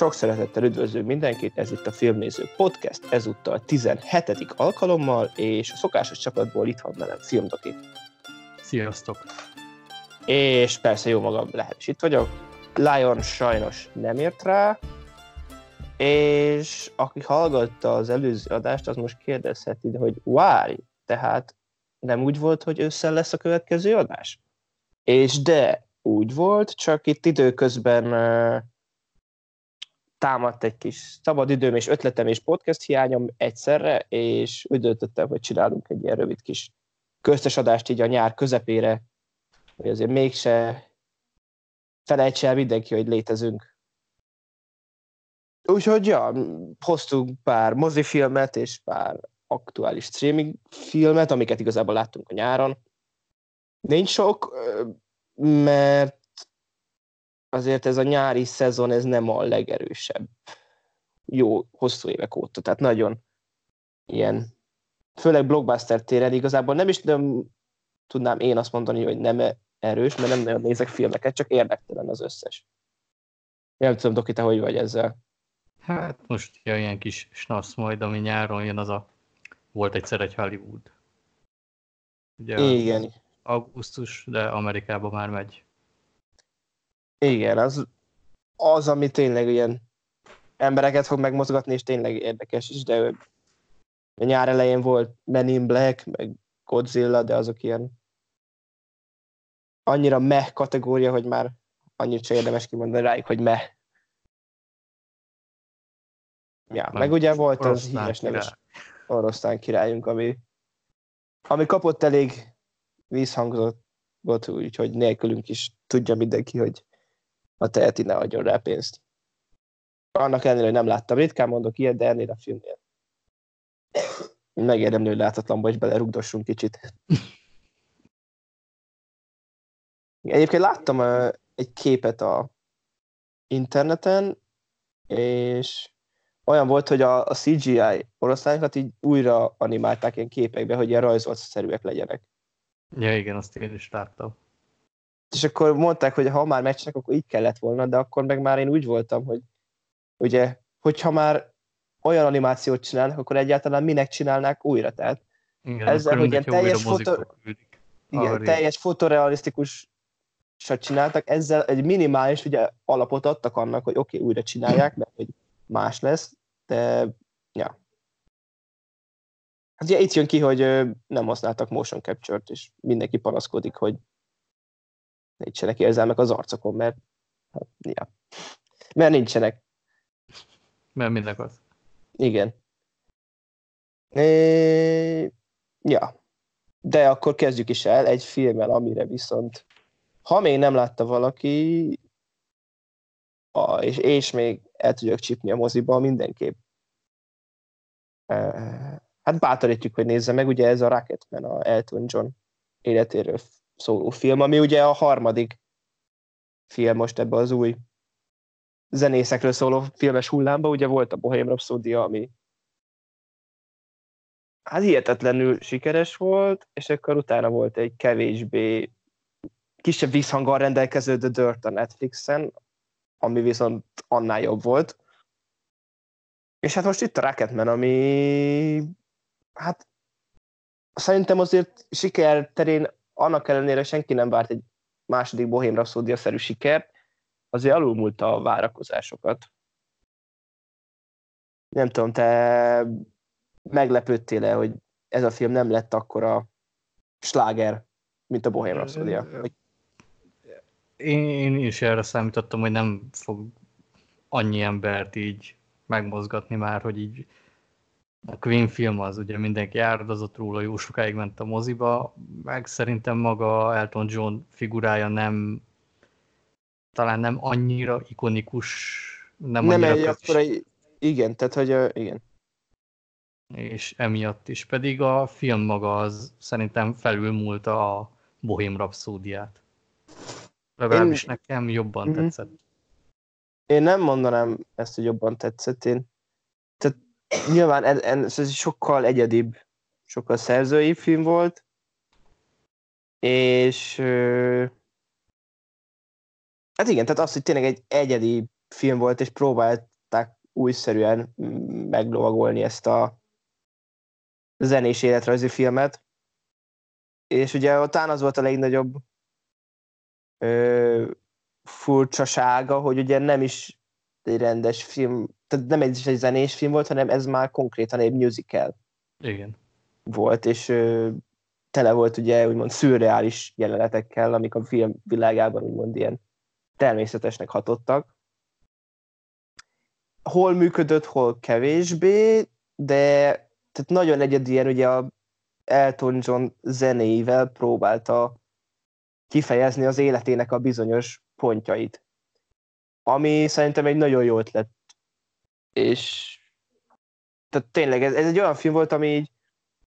Sok szeretettel üdvözlünk mindenkit, ez itt a Filmnéző Podcast, ezúttal 17. alkalommal, és a szokásos csapatból itt van velem Filmdoki. Sziasztok! És persze jó magam lehet is itt vagyok. Lion sajnos nem ért rá, és aki hallgatta az előző adást, az most kérdezheti, hogy várj, tehát nem úgy volt, hogy ősszel lesz a következő adás? És de, úgy volt, csak itt időközben támadt egy kis szabadidőm és ötletem és podcast hiányom egyszerre, és úgy döntöttem, hogy csinálunk egy ilyen rövid kis köztes adást így a nyár közepére, hogy azért mégse felejtse el mindenki, hogy létezünk. Úgyhogy ja, hoztunk pár mozifilmet és pár aktuális streaming filmet, amiket igazából láttunk a nyáron. Nincs sok, mert azért ez a nyári szezon, ez nem a legerősebb jó hosszú évek óta, tehát nagyon ilyen, főleg blockbuster téren igazából nem is nem tudnám én azt mondani, hogy nem erős, mert nem nagyon nézek filmeket, csak érdektelen az összes. Nem tudom, Doki, te hogy vagy ezzel? Hát most ja, ilyen kis snasz majd, ami nyáron jön, az a volt egyszer egy Hollywood. Ugye Igen. Augusztus, de Amerikában már megy. Igen, az, az, ami tényleg ilyen embereket fog megmozgatni, és tényleg érdekes is, de a nyár elején volt Men in Black, meg Godzilla, de azok ilyen annyira meh kategória, hogy már annyit sem érdemes kimondani rájuk, hogy meh. Ja, meg, meg ugye volt az híres neves oroszlán királyunk, ami, ami kapott elég vízhangzott, úgyhogy nélkülünk is tudja mindenki, hogy a teheti ne adjon rá pénzt. Annak ellenére, hogy nem láttam. Ritkán mondok ilyet, de ennél a filmnél. Megérdemli, hogy látatlanba is belerugdossunk kicsit. Egyébként láttam egy képet a interneten, és olyan volt, hogy a, a CGI oroszlányokat így újra animálták ilyen képekbe, hogy ilyen rajzolszerűek legyenek. Ja, igen, azt én is láttam és akkor mondták, hogy ha már meccsnek, akkor így kellett volna, de akkor meg már én úgy voltam, hogy ugye, hogyha már olyan animációt csinálnak, akkor egyáltalán minek csinálnák újra, tehát igen, ezzel, hogy ilyen teljes, fotó... igen, teljes fotorealisztikus csináltak, ezzel egy minimális ugye, alapot adtak annak, hogy oké, okay, újra csinálják, mert hogy más lesz, de ja. Hát ugye itt jön ki, hogy nem használtak motion capture-t, és mindenki panaszkodik, hogy nincsenek érzelmek az arcokon, mert hát, ja. Mert nincsenek. Mert minek az? Igen. É, ja. De akkor kezdjük is el egy filmmel, amire viszont ha még nem látta valaki, a, és, és még el tudjuk csípni a moziba, mindenképp. E, hát bátorítjuk, hogy nézze meg, ugye ez a Rocketman, a Elton John életéről szóló film, ami ugye a harmadik film most ebbe az új zenészekről szóló filmes hullámba, ugye volt a Bohém Rhapsody, ami hát hihetetlenül sikeres volt, és akkor utána volt egy kevésbé kisebb visszhanggal rendelkező The Dirt a Netflixen, ami viszont annál jobb volt. És hát most itt a Rocketman, ami hát szerintem azért siker terén annak ellenére senki nem várt egy második Bohém Rhapsody-szerű sikert, azért alulmúlta a várakozásokat. Nem tudom, te meglepődtél-e, hogy ez a film nem lett akkora sláger, mint a Bohém Rhapsody? Én, én is erre számítottam, hogy nem fog annyi embert így megmozgatni már, hogy így a Queen film az ugye mindenki áradozott róla, jó sokáig ment a moziba, meg szerintem maga Elton John figurája nem talán nem annyira ikonikus, nem, nem annyira akkora, igen, tehát hogy igen. És emiatt is. Pedig a film maga az szerintem felülmúlta a Bohém Rhapsódiát. Legalábbis én... nekem jobban mm-hmm. tetszett. Én nem mondanám ezt, hogy jobban tetszett. Én nyilván ez, ez sokkal egyedibb, sokkal szerzői film volt, és hát igen, tehát az, hogy tényleg egy egyedi film volt, és próbált újszerűen meglovagolni ezt a zenés életrajzi filmet. És ugye ott az volt a legnagyobb ö, furcsasága, hogy ugye nem is egy rendes film, tehát nem egy, egy zenés film volt, hanem ez már konkrétan egy musical. Igen. Volt, és ö, tele volt ugye úgymond szürreális jelenetekkel, amik a film világában úgymond ilyen természetesnek hatottak. Hol működött, hol kevésbé, de tehát nagyon egyedien ugye a Elton John zenéivel próbálta kifejezni az életének a bizonyos pontjait. Ami szerintem egy nagyon jó ötlet. És tehát tényleg ez, ez egy olyan film volt, ami így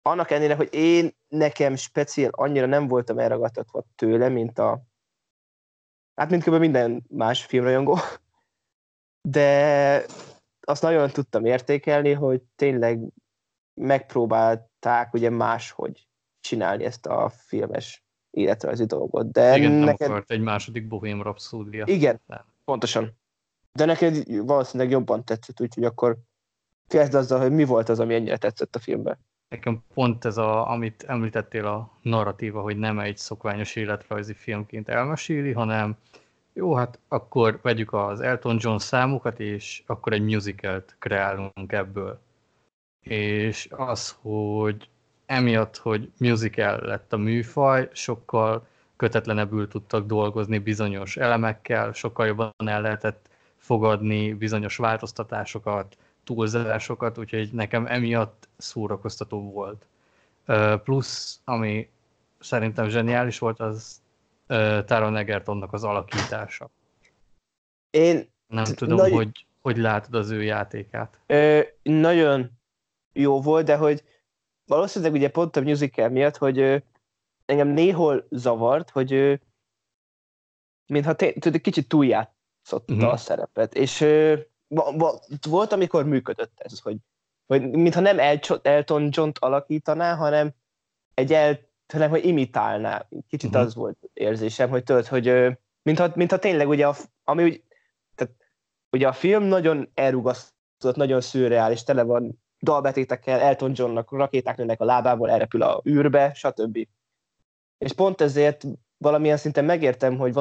annak ellenére, hogy én nekem speciál annyira nem voltam elragadtatva tőle, mint a hát mint kb. minden más filmrajongó, de azt nagyon tudtam értékelni, hogy tényleg megpróbálták ugye máshogy csinálni ezt a filmes életrajzi dolgot. De Igen, neked... nem akart egy második Bohém Rhapsódia. Igen, de. pontosan. De neked valószínűleg jobban tetszett, úgyhogy akkor kezd azzal, hogy mi volt az, ami ennyire tetszett a filmben. Nekem pont ez, a, amit említettél a narratíva, hogy nem egy szokványos életrajzi filmként elmeséli, hanem jó, hát akkor vegyük az Elton John számokat, és akkor egy musicalt kreálunk ebből. És az, hogy emiatt, hogy musical lett a műfaj, sokkal kötetlenebbül tudtak dolgozni bizonyos elemekkel, sokkal jobban el lehetett fogadni bizonyos változtatásokat, túlzásokat, úgyhogy nekem emiatt szórakoztató volt. Plusz, ami szerintem zseniális volt, az Taron Egertonnak az alakítása. Én nem tudom, nagy... hogy, hogy látod az ő játékát. Ö, nagyon jó volt, de hogy valószínűleg ugye pont a musical miatt, hogy ö, engem néhol zavart, hogy ö, mintha tudod, kicsit túljátszott uh-huh. a szerepet, és ö, volt, amikor működött ez, hogy, hogy mintha nem Elton John-t alakítaná, hanem egy El, hanem hogy imitálná. Kicsit uh-huh. az volt érzésem, hogy tudod, hogy mintha, mintha tényleg ugye, a, ami úgy, tehát, ugye a film nagyon elrugasztott, nagyon szürreális, tele van dalbetétekkel, Elton Johnnak rakéták nőnek a lábából, elrepül a űrbe, stb. És pont ezért valamilyen szinten megértem, hogy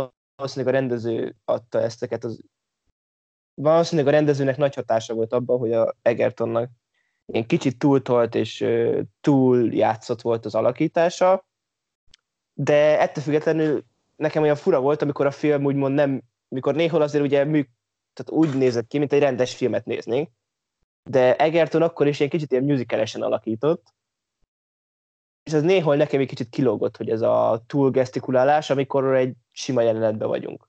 valószínűleg a rendező adta ezteket az valószínűleg a rendezőnek nagy hatása volt abban, hogy a Egertonnak ilyen kicsit túltolt és túl játszott volt az alakítása, de ettől függetlenül nekem olyan fura volt, amikor a film úgymond nem, mikor néhol azért ugye mű, tehát úgy nézett ki, mint egy rendes filmet néznénk, de Egerton akkor is ilyen kicsit ilyen musicalesen alakított, és ez néhol nekem egy kicsit kilógott, hogy ez a túl gesztikulálás, amikor egy sima jelenetben vagyunk.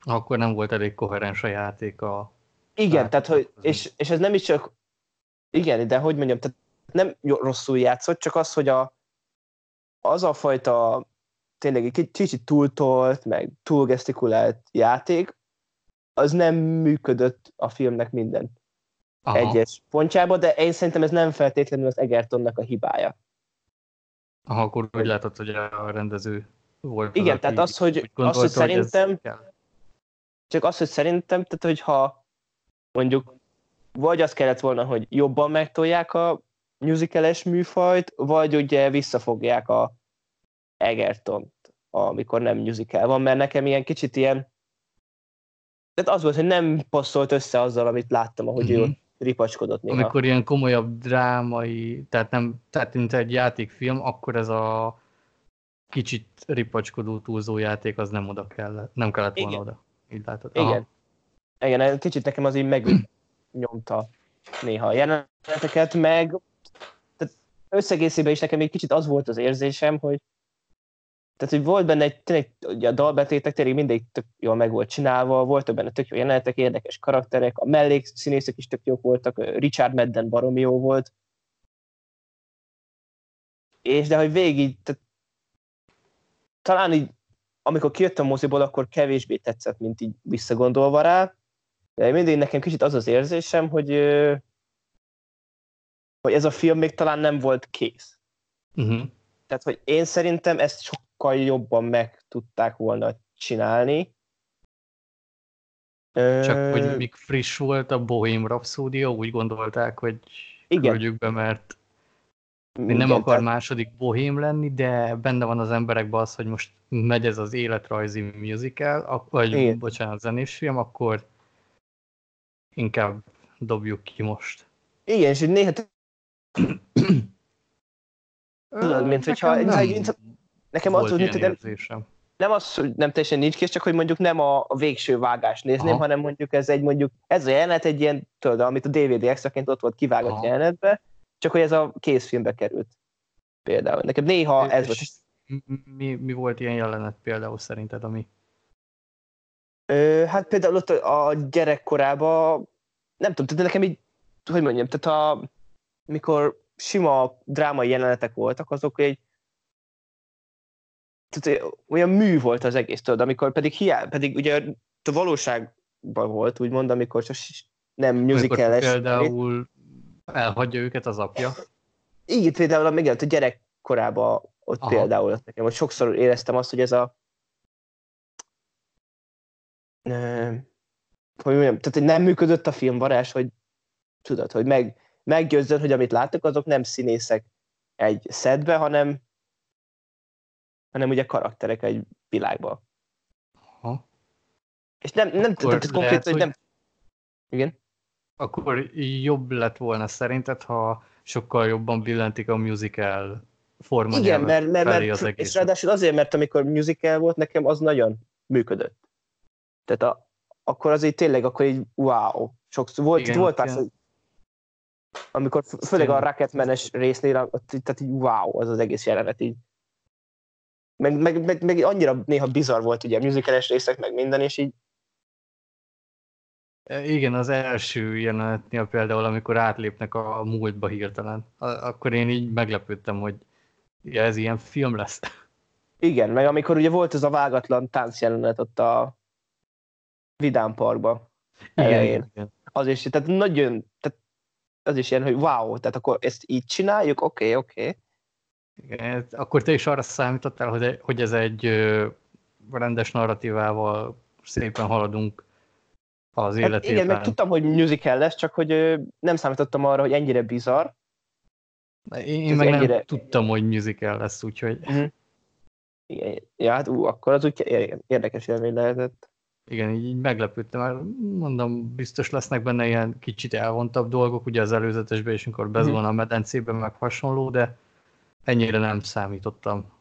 Akkor nem volt elég koherens a játék a... Igen, tehát, hogy, és, és ez nem is csak... Igen, de hogy mondjam, tehát nem rosszul játszott, csak az, hogy a, az a fajta tényleg egy kicsit túltolt, meg túlgesztikulált játék, az nem működött a filmnek minden Aha. egyes pontjába, de én szerintem ez nem feltétlenül az Egertonnak a hibája. Aha, akkor úgy látod, hogy a rendező volt. Igen, az, tehát az, hogy, gondolta, az, hogy szerintem csak az, hogy szerintem, tehát hogyha mondjuk vagy az kellett volna, hogy jobban megtolják a musicales műfajt, vagy ugye visszafogják a Egerton amikor nem musical van, mert nekem ilyen kicsit ilyen tehát az volt, hogy nem passzolt össze azzal, amit láttam, ahogy mm-hmm. ő mhm. ripacskodott néha. Amikor ilyen komolyabb drámai, tehát nem, tehát mint egy játékfilm, akkor ez a kicsit ripacskodó túlzó játék, az nem oda kell, nem kellett volna Igen. oda. Így látod? Igen. Aha. Igen, kicsit nekem az így megnyomta néha a jeleneteket, meg tehát összegészében is nekem egy kicsit az volt az érzésem, hogy tehát, hogy volt benne egy, tényleg, ugye a dalbetétek tényleg mindig tök jól meg volt csinálva, voltak benne tök jó jelenetek, érdekes karakterek, a mellékszínészek is tök jók voltak, Richard Madden baromi jó volt. És de hogy végig, tehát, talán így amikor kijöttem moziból, akkor kevésbé tetszett, mint így visszagondolva rá. De mindig nekem kicsit az az érzésem, hogy, hogy ez a film még talán nem volt kész. Uh-huh. Tehát, hogy én szerintem ezt sokkal jobban meg tudták volna csinálni. Csak hogy még friss volt a Bohém Rhapsody, úgy gondolták, hogy igen. küldjük be, mert igen, nem akar tehát... második bohém lenni, de benne van az emberekben az, hogy most megy ez az életrajzi musical, vagy igen. bocsánat, zenés film, akkor inkább dobjuk ki most. Igen, és hogy néha Tudod, mint hogyha... Nem mint, nekem az, mint, nem, nem az, hogy nem teljesen nincs kész, csak hogy mondjuk nem a, a végső vágást nézném, Aha. hanem mondjuk ez egy mondjuk, ez a jelenet egy ilyen, tudod, amit a DVD extraként ott volt kivágott Aha. jelenetbe, csak hogy ez a készfilmbe került. Például. Nekem néha ez volt. Mi, mi volt ilyen jelenet például szerinted, ami? Ö, hát például ott a gyerekkorában, nem tudom, tehát nekem így, hogy mondjam, tehát a, mikor sima drámai jelenetek voltak, azok egy tehát olyan mű volt az egész, tudod, amikor pedig hiány, pedig ugye a valóságban volt, úgymond, amikor csak nem musical Például elhagyja őket az apja. Igen, például igen, a gyerekkorában ott Aha. például ott nekem, hogy sokszor éreztem azt, hogy ez a hogy mondjam, tehát hogy nem működött a filmvarás, hogy tudod, hogy meg, meggyőzzön, hogy amit láttak, azok nem színészek egy szedbe, hanem hanem ugye karakterek egy világban. Aha. És nem, nem tudom, tehát konkrét, hogy nem... Igen? Akkor jobb lett volna szerinted, ha sokkal jobban billentik a musical forma Igen, mert, mert, mert az egész. és ráadásul azért, mert amikor musical volt, nekem az nagyon működött. Tehát a, akkor azért tényleg, akkor így wow. Sokszor volt, igen, volt persze, amikor főleg a Rocketman-es résznél, tehát így wow, az az egész jelenet így. Meg, meg, meg, meg annyira néha bizarr volt ugye a musicales részek, meg minden, és így igen, az első jelenetnél például, amikor átlépnek a múltba hirtelen, akkor én így meglepődtem, hogy ja, ez ilyen film lesz. Igen, meg amikor ugye volt ez a vágatlan táncjelenet ott a Vidám Parkba elején. Igen, Az is, tehát nagyon, tehát az is ilyen, hogy wow, tehát akkor ezt így csináljuk, oké, okay, oké. Okay. Igen, akkor te is arra számítottál, hogy, hogy ez egy rendes narratívával szépen haladunk az életében. Hát igen, meg tudtam, hogy musical lesz, csak hogy nem számítottam arra, hogy ennyire bizarr. Én, én meg ennyire... nem tudtam, hogy musical lesz, úgyhogy... Uh-huh. Igen, ja, hát ú, akkor az úgy érdekes élmény lehetett. Igen, így, így meglepődtem, mert mondom, biztos lesznek benne ilyen kicsit elvontabb dolgok, ugye az előzetesben is, amikor bezvan uh-huh. a medencében, meg hasonló, de ennyire nem számítottam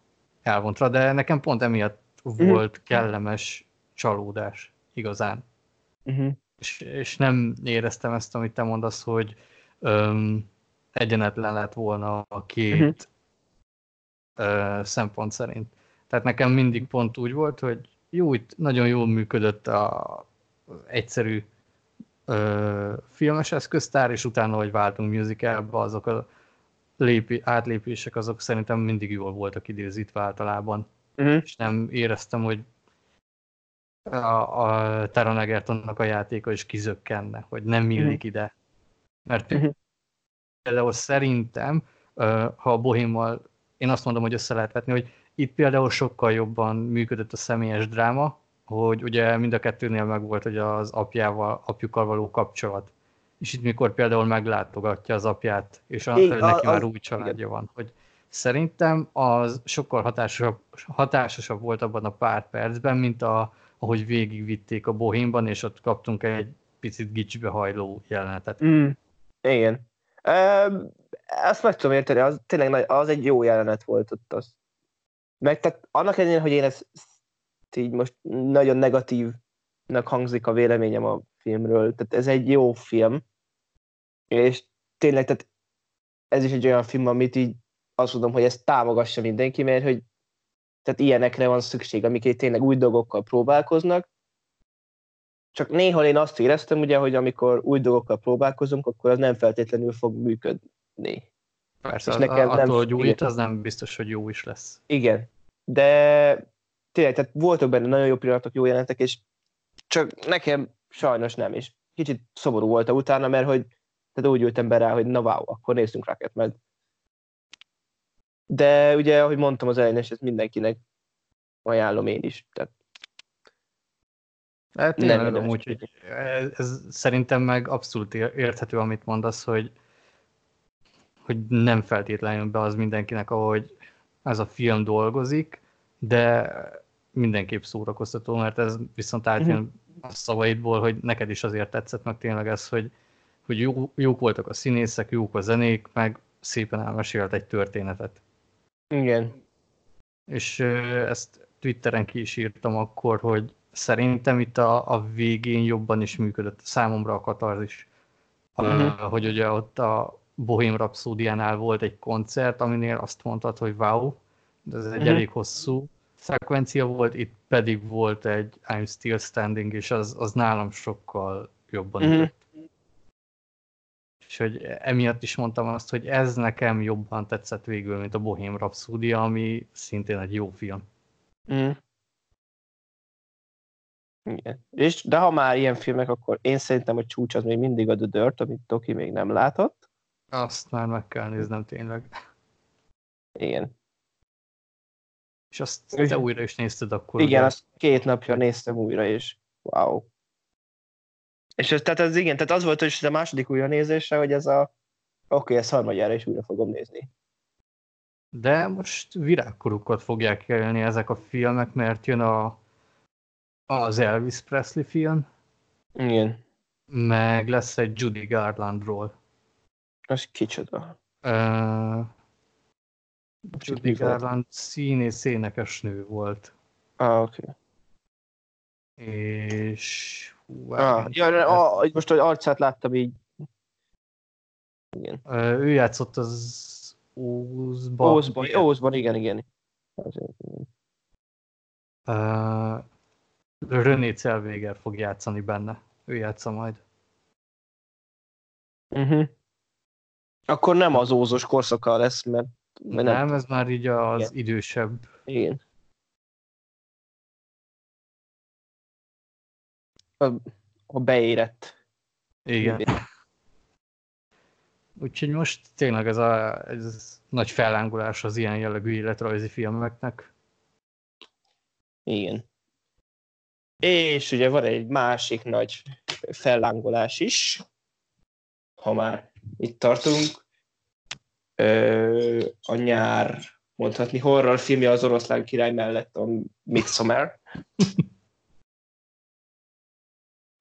elvontra, de nekem pont emiatt uh-huh. volt kellemes csalódás igazán. Uh-huh. És, és nem éreztem ezt, amit te mondasz, hogy öm, egyenetlen lett volna a két uh-huh. ö, szempont szerint. Tehát nekem mindig pont úgy volt, hogy jó, itt nagyon jól működött a egyszerű ö, filmes eszköztár, és utána, hogy váltunk musicalba, azok a lépi, átlépések azok szerintem mindig jól voltak időzítve általában. Uh-huh. És nem éreztem, hogy a, a Taron Egertonnak a játéka is kizökkenne, hogy nem illik uh-huh. ide. Mert uh-huh. például szerintem, ha a Bohémmal, én azt mondom, hogy össze lehet vetni, hogy itt például sokkal jobban működött a személyes dráma, hogy ugye mind a kettőnél megvolt, hogy az apjával, apjukkal való kapcsolat és itt mikor például meglátogatja az apját, és a, Igen, neki az, már új családja igen. van, hogy szerintem az sokkal hatásosabb, hatásosabb volt abban a pár percben, mint a, ahogy végigvitték a Bohémban, és ott kaptunk egy picit gicsbe hajló jelenetet. Mm, igen. Um, azt meg tudom érteni, az tényleg az egy jó jelenet volt ott az. Meg tehát annak ellenére, hogy én ezt így most nagyon negatívnak hangzik a véleményem a filmről, tehát ez egy jó film, és tényleg, tehát ez is egy olyan film, amit így azt mondom, hogy ezt támogassa mindenki, mert hogy tehát ilyenekre van szükség, amik tényleg új dolgokkal próbálkoznak. Csak néha én azt éreztem, ugye, hogy amikor új dolgokkal próbálkozunk, akkor az nem feltétlenül fog működni. Persze, és nekem attól, nem, hogy új, az nem biztos, hogy jó is lesz. Igen, de tényleg, tehát voltak benne nagyon jó pillanatok, jó jelentek, és csak nekem sajnos nem, és kicsit szomorú volt utána, mert hogy tehát úgy ültem be rá, hogy na wow, akkor nézzünk Rocket meg. De ugye, ahogy mondtam az elején, és ezt mindenkinek ajánlom én is. Tehát Hát tényleg amúgy, hogy ez, ez szerintem meg abszolút érthető, amit mondasz, hogy, hogy nem feltétlenül be az mindenkinek, ahogy ez a film dolgozik, de mindenképp szórakoztató, mert ez viszont átjön uh-huh. a szavaidból, hogy neked is azért tetszett meg tényleg ez, hogy, hogy jó, jók voltak a színészek, jók a zenék, meg szépen elmesélt egy történetet. Igen. És ezt Twitteren ki is írtam akkor, hogy szerintem itt a, a végén jobban is működött számomra a katarzis. Uh-huh. Hogy ugye ott a Bohém Rhapsódiánál volt egy koncert, aminél azt mondtad, hogy wow, de ez egy uh-huh. elég hosszú szekvencia volt, itt pedig volt egy I'm Still Standing, és az, az nálam sokkal jobban uh-huh. És hogy emiatt is mondtam azt, hogy ez nekem jobban tetszett végül, mint a Bohém Rhapsódia, ami szintén egy jó film. Uh-huh. Igen. És, de ha már ilyen filmek, akkor én szerintem a csúcs az még mindig a The Dirt, amit Toki még nem látott. Azt már meg kell néznem tényleg. Igen. És azt te újra is nézted akkor? Igen, ugye? azt két napja néztem újra, és wow. És ez, tehát ez igen, tehát az volt, hogy a második újra nézése, hogy ez a oké, okay, ezt harmadjára is újra fogom nézni. De most virágkorukat fogják élni ezek a filmek, mert jön a az Elvis Presley film. Igen. Meg lesz egy Judy Garlandról. Az kicsoda? Uh, Judy Garland színész énekes nő volt. Ah, oké. Okay. És... Hú, ah, ja, a, most, hogy arcát láttam így. Igen. Ő játszott az Ózban. Ózban, Ózban, igen, igen. Azért, igen. Uh, René Zellweger fog játszani benne. Ő játsza majd. Uh-huh. Akkor nem az ózos korszaka lesz, mert... mert nem, nem, ez már így az Igen. idősebb. Igen. A, a beérett. Igen. Igen. Úgyhogy most tényleg ez a ez nagy fellángolás az ilyen jellegű életrajzi filmeknek. Igen. És ugye van egy másik nagy fellángolás is, ha már itt tartunk. Ö, a nyár, mondhatni, horror filmje az oroszlán király mellett a Midsommar.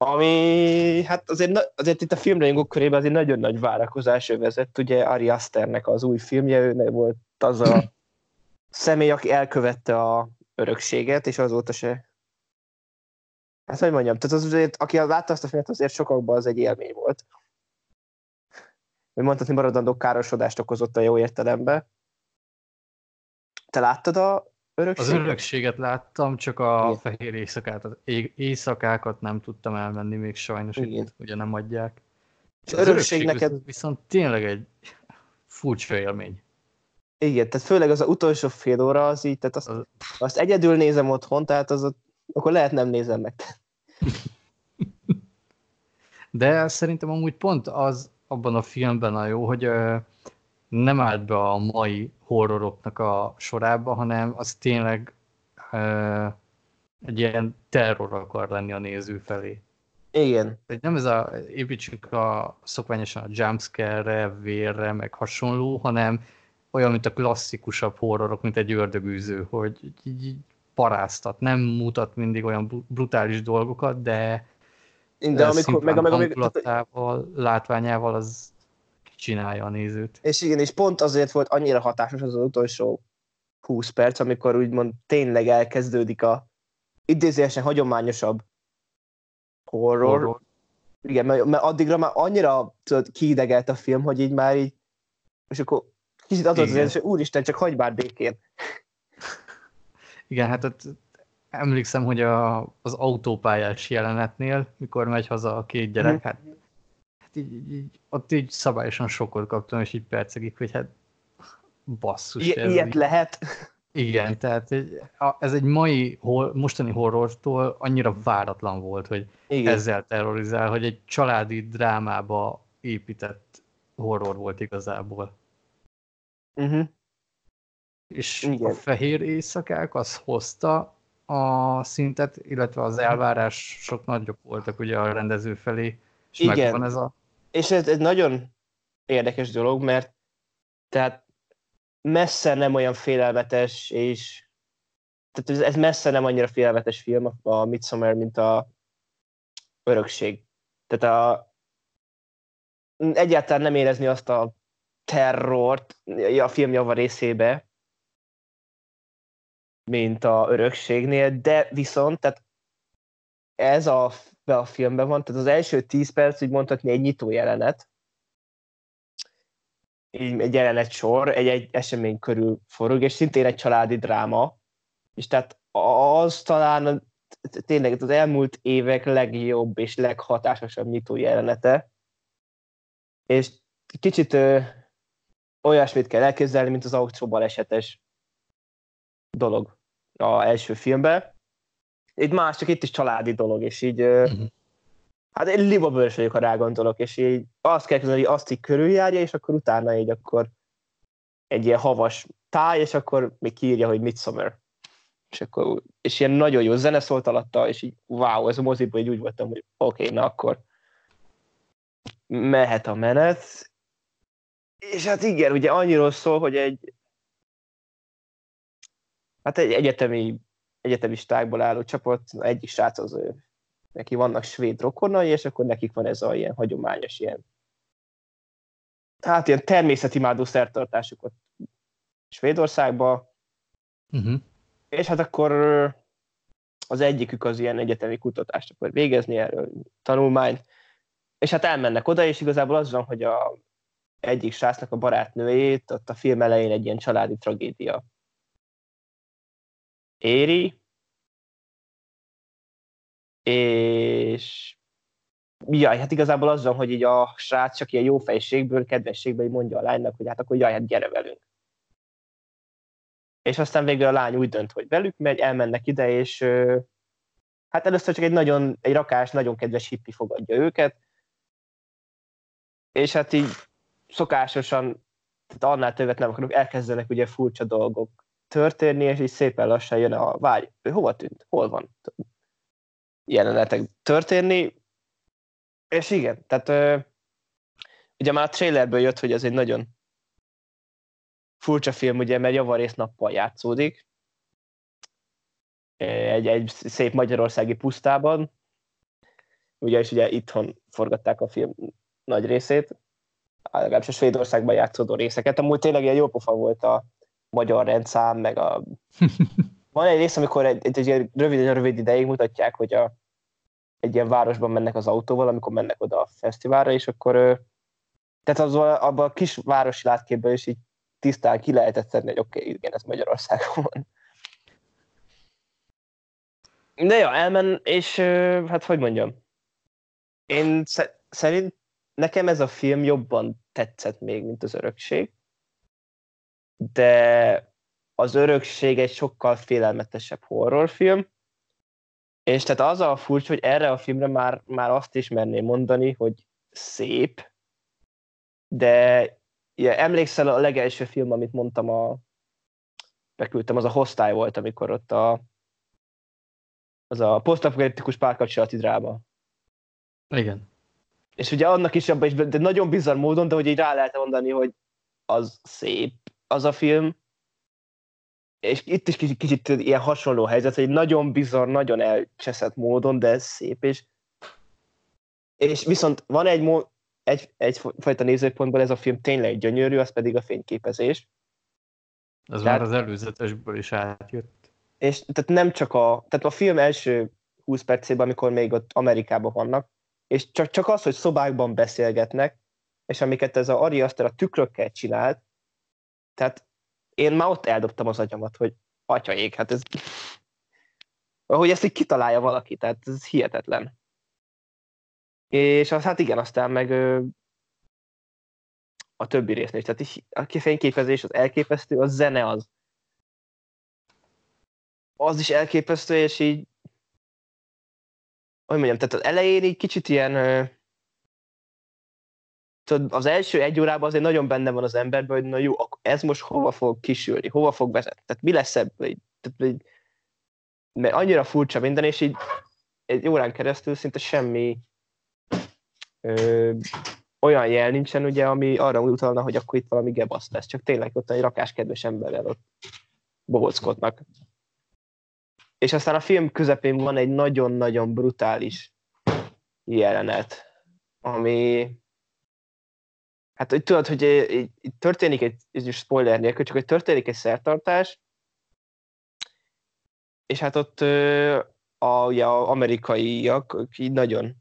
Ami, hát azért, azért itt a filmrajongók körében azért nagyon nagy várakozás övezett. Ugye Ari Asternek az új filmje, ő volt az a személy, aki elkövette a örökséget, és azóta se Hát, hogy mondjam, tehát az azért, aki látta azt a filmet, azért sokakban az egy élmény volt. Hogy mondhatni maradandó károsodást okozott a jó értelemben. Te láttad a örökséget? Az örökséget láttam, csak a Igen. fehér éjszakát, az éjszakákat nem tudtam elmenni még sajnos, Igen. Itt, ugye nem adják. Az, az örökség neked... Viszont tényleg egy furcsa élmény. Igen, tehát főleg az a utolsó fél óra az így, tehát azt, az... azt egyedül nézem otthon, tehát az, akkor lehet nem nézem meg. De szerintem amúgy pont az abban a filmben a jó, hogy nem állt be a mai horroroknak a sorába, hanem az tényleg egy ilyen terror akar lenni a néző felé. Igen. Tehát nem ez a, építsük a szokványosan a jumpscare-re, vérre, meg hasonló, hanem olyan, mint a klasszikusabb horrorok, mint egy ördögűző, hogy így, így paráztat, nem mutat mindig olyan brutális dolgokat, de de amikor, meg, meg, meg, látványával az csinálja a nézőt. És igen, és pont azért volt annyira hatásos az, az utolsó 20 perc, amikor úgymond tényleg elkezdődik a idézőesen hagyományosabb horror. horror. Igen, mert, mert addigra már annyira tudod, kiidegelt a film, hogy így már így, és akkor kicsit adott az érzés, hogy úristen, csak hagyj már békén. Igen, hát ott emlékszem, hogy a, az autópályás jelenetnél, mikor megy haza a két gyerek, mm. hát így, így, így, ott így szabályosan sokkot kaptam, és így percegik, hogy hát basszus. I- ilyet így. lehet. Igen, tehát ez egy mai, mostani horrortól annyira váratlan volt, hogy Igen. ezzel terrorizál, hogy egy családi drámába épített horror volt igazából. Uh-huh. És Igen. a fehér éjszakák az hozta a szintet, illetve az elvárások nagyobb voltak ugye a rendező felé, és Igen. megvan ez a... És ez egy nagyon érdekes dolog, mert tehát messze nem olyan félelmetes, és tehát ez, messze nem annyira félelmetes film a Midsommar, mint a Örökség. Tehát a, egyáltalán nem érezni azt a terrort a film java részébe, mint a Örökségnél, de viszont tehát ez a, a filmben van, tehát az első tíz perc, úgy mondhatni, egy nyitó jelenet, egy jelenet sor, egy, egy esemény körül forog, és szintén egy családi dráma, és tehát az talán tényleg az elmúlt évek legjobb és leghatásosabb nyitó jelenete, és kicsit ö, olyasmit kell elképzelni, mint az autó balesetes dolog a első filmben. Itt más, csak itt is családi dolog, és így Mhm. hát én libabőrös vagyok, ha rá gondolok, és így azt kell képzelni, hogy azt így körüljárja, és akkor utána így akkor egy ilyen havas táj, és akkor még kiírja, hogy Midsummer. És, akkor, és ilyen nagyon jó zene szólt alatta, és így wow, ez a moziból így úgy voltam, hogy oké, okay, na akkor mehet a menet. És hát igen, ugye annyiról szól, hogy egy hát egy egyetemi egyetemistákból álló csapat, egyik srác az ő, neki vannak svéd rokonai, és akkor nekik van ez a ilyen hagyományos ilyen hát ilyen természetimádó szertartásuk ott Svédországban, Uh-huh. és hát akkor az egyikük az ilyen egyetemi kutatást akar végezni erről, tanulmányt, és hát elmennek oda, és igazából az van, hogy a egyik srácnak a barátnőjét ott a film elején egy ilyen családi tragédia éri, és jaj, hát igazából az van, hogy így a srác csak ilyen jó fejségből, kedvességből mondja a lánynak, hogy hát akkor jaj, hát gyere velünk. És aztán végül a lány úgy dönt, hogy velük megy, elmennek ide, és hát először csak egy nagyon, egy rakás, nagyon kedves hippi fogadja őket, és hát így szokásosan, tehát annál többet nem akarok, elkezdenek ugye furcsa dolgok történni, és így szépen lassan jön a vágy, ő hova tűnt, hol van? Jelenetek történni, és igen, tehát ö, ugye már a trailerből jött, hogy ez egy nagyon furcsa film, ugye, mert javarész nappal játszódik, egy, egy szép magyarországi pusztában, ugye, és ugye itthon forgatták a film nagy részét, legalábbis a Svédországban játszódó részeket. Amúgy tényleg ilyen jó pofa volt a magyar rendszám, meg a... Van egy rész, amikor egy, egy, egy ilyen rövid, rövid ideig mutatják, hogy a, egy ilyen városban mennek az autóval, amikor mennek oda a fesztiválra, és akkor ö, tehát az, abban a kis városi látképből is így tisztán ki lehetett szedni, hogy oké, okay, igen, ez Magyarországon van. De ja, elmen, és hát hogy mondjam, én sze- szerint nekem ez a film jobban tetszett még, mint az örökség, de az örökség egy sokkal félelmetesebb horrorfilm, és tehát az a furcsa, hogy erre a filmre már, már azt is merném mondani, hogy szép, de ja, emlékszel a legelső film, amit mondtam, a, beküldtem, az a Hostile volt, amikor ott a, az a posztapokaliptikus párkapcsolati dráma. Igen. És ugye annak is abban is, de nagyon bizarr módon, de hogy így rá lehet mondani, hogy az szép az a film, és itt is kicsit, kicsit ilyen hasonló helyzet, hogy nagyon bizarr, nagyon elcseszett módon, de ez szép, és, és viszont van egy, mó, egy, egyfajta nézőpontból ez a film tényleg gyönyörű, az pedig a fényképezés. Ez Tehát- már az előzetesből is átjött. És tehát nem csak a, tehát a film első 20 percében, amikor még ott Amerikában vannak, és csak, csak az, hogy szobákban beszélgetnek, és amiket ez a Ari Aster a tükrökkel csinált, tehát én már ott eldobtam az agyamat, hogy atyaék, hát ez... Ahogy ezt így kitalálja valaki, tehát ez hihetetlen. És az, hát igen, aztán meg ö, a többi résznél is. Tehát is a fényképezés az elképesztő, a zene az az is elképesztő, és így hogy mondjam, tehát az elején így kicsit ilyen tudod, az első egy órában azért nagyon benne van az emberben, hogy na jó, ez most hova fog kisülni, hova fog vezetni, tehát mi lesz ebből mert annyira furcsa minden, és így egy órán keresztül szinte semmi ö, olyan jel nincsen, ugye, ami arra utalna, hogy akkor itt valami gebasz lesz. Csak tényleg ott egy rakás kedves emberrel ott bohockodnak. És aztán a film közepén van egy nagyon-nagyon brutális jelenet, ami hát hogy tudod, hogy itt történik egy, ez spoiler nélkül, csak hogy történik egy szertartás, és hát ott a, ugye, a amerikaiak így nagyon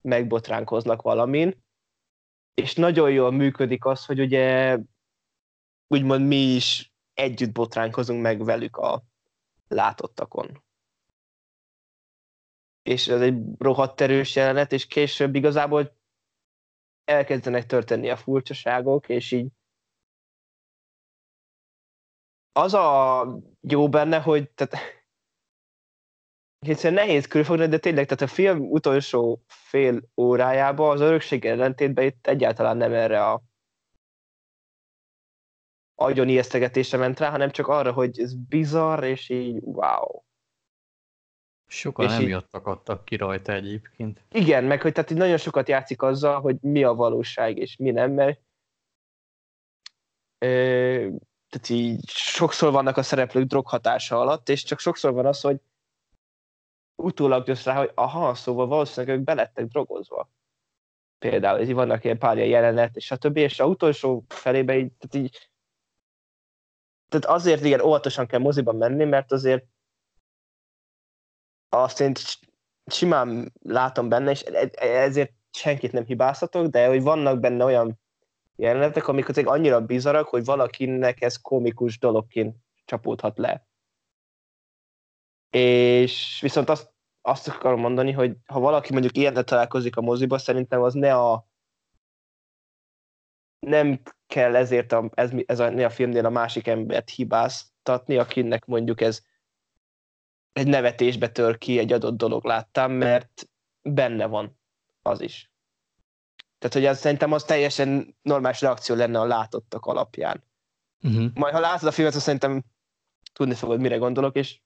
megbotránkoznak valamin, és nagyon jól működik az, hogy ugye úgymond mi is együtt botránkozunk meg velük a látottakon. És ez egy rohadt erős jelenet, és később igazából elkezdenek történni a furcsaságok, és így az a jó benne, hogy tehát egyszerűen nehéz körülfogni, de tényleg, tehát a film utolsó fél órájában az örökség ellentétben itt egyáltalán nem erre a agyon ijesztegetésre ment rá, hanem csak arra, hogy ez bizarr, és így wow. Sokan és emiatt akadtak ki rajta egyébként. Igen, meg hogy tehát nagyon sokat játszik azzal, hogy mi a valóság és mi nem, mert ö, tehát így sokszor vannak a szereplők droghatása alatt, és csak sokszor van az, hogy utólag jössz rá, hogy aha, szóval valószínűleg ők belettek drogozva. Például, ez vannak ilyen pár jelenet, és a többi, és a utolsó felébe így, tehát így tehát azért igen, óvatosan kell moziban menni, mert azért azt én simán látom benne, és e-, ezért senkit nem hibázhatok, de hogy vannak benne olyan jelenetek, amik azért annyira bizarak, hogy valakinek ez komikus dologként csapódhat le. És viszont azt, azt akarom mondani, hogy ha valaki mondjuk ilyet találkozik a moziba, szerintem az ne a nem kell ezért a, ez, ez a, a filmnél a másik embert hibáztatni, akinek mondjuk ez egy nevetésbe tör ki egy adott dolog láttam, mert benne van az is. Tehát, hogy az, szerintem az teljesen normális reakció lenne a látottak alapján. Uh-huh. Majd, ha látod a filmet, azt szerintem tudni fogod, mire gondolok, és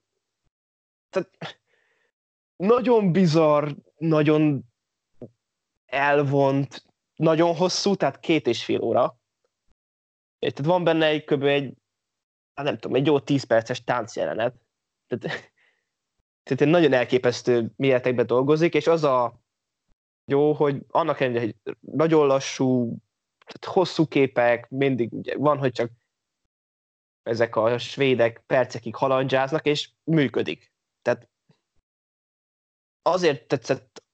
tehát, nagyon bizarr, nagyon elvont, nagyon hosszú, tehát két és fél óra. Tehát van benne egy kb. egy, hát nem tudom, egy jó tíz perces táncjelenet. Tehát tehát egy nagyon elképesztő méretekben dolgozik, és az a jó, hogy annak ellenére, hogy nagyon lassú, tehát hosszú képek, mindig ugye van, hogy csak ezek a svédek percekig halandzsáznak, és működik. Tehát azért tetszett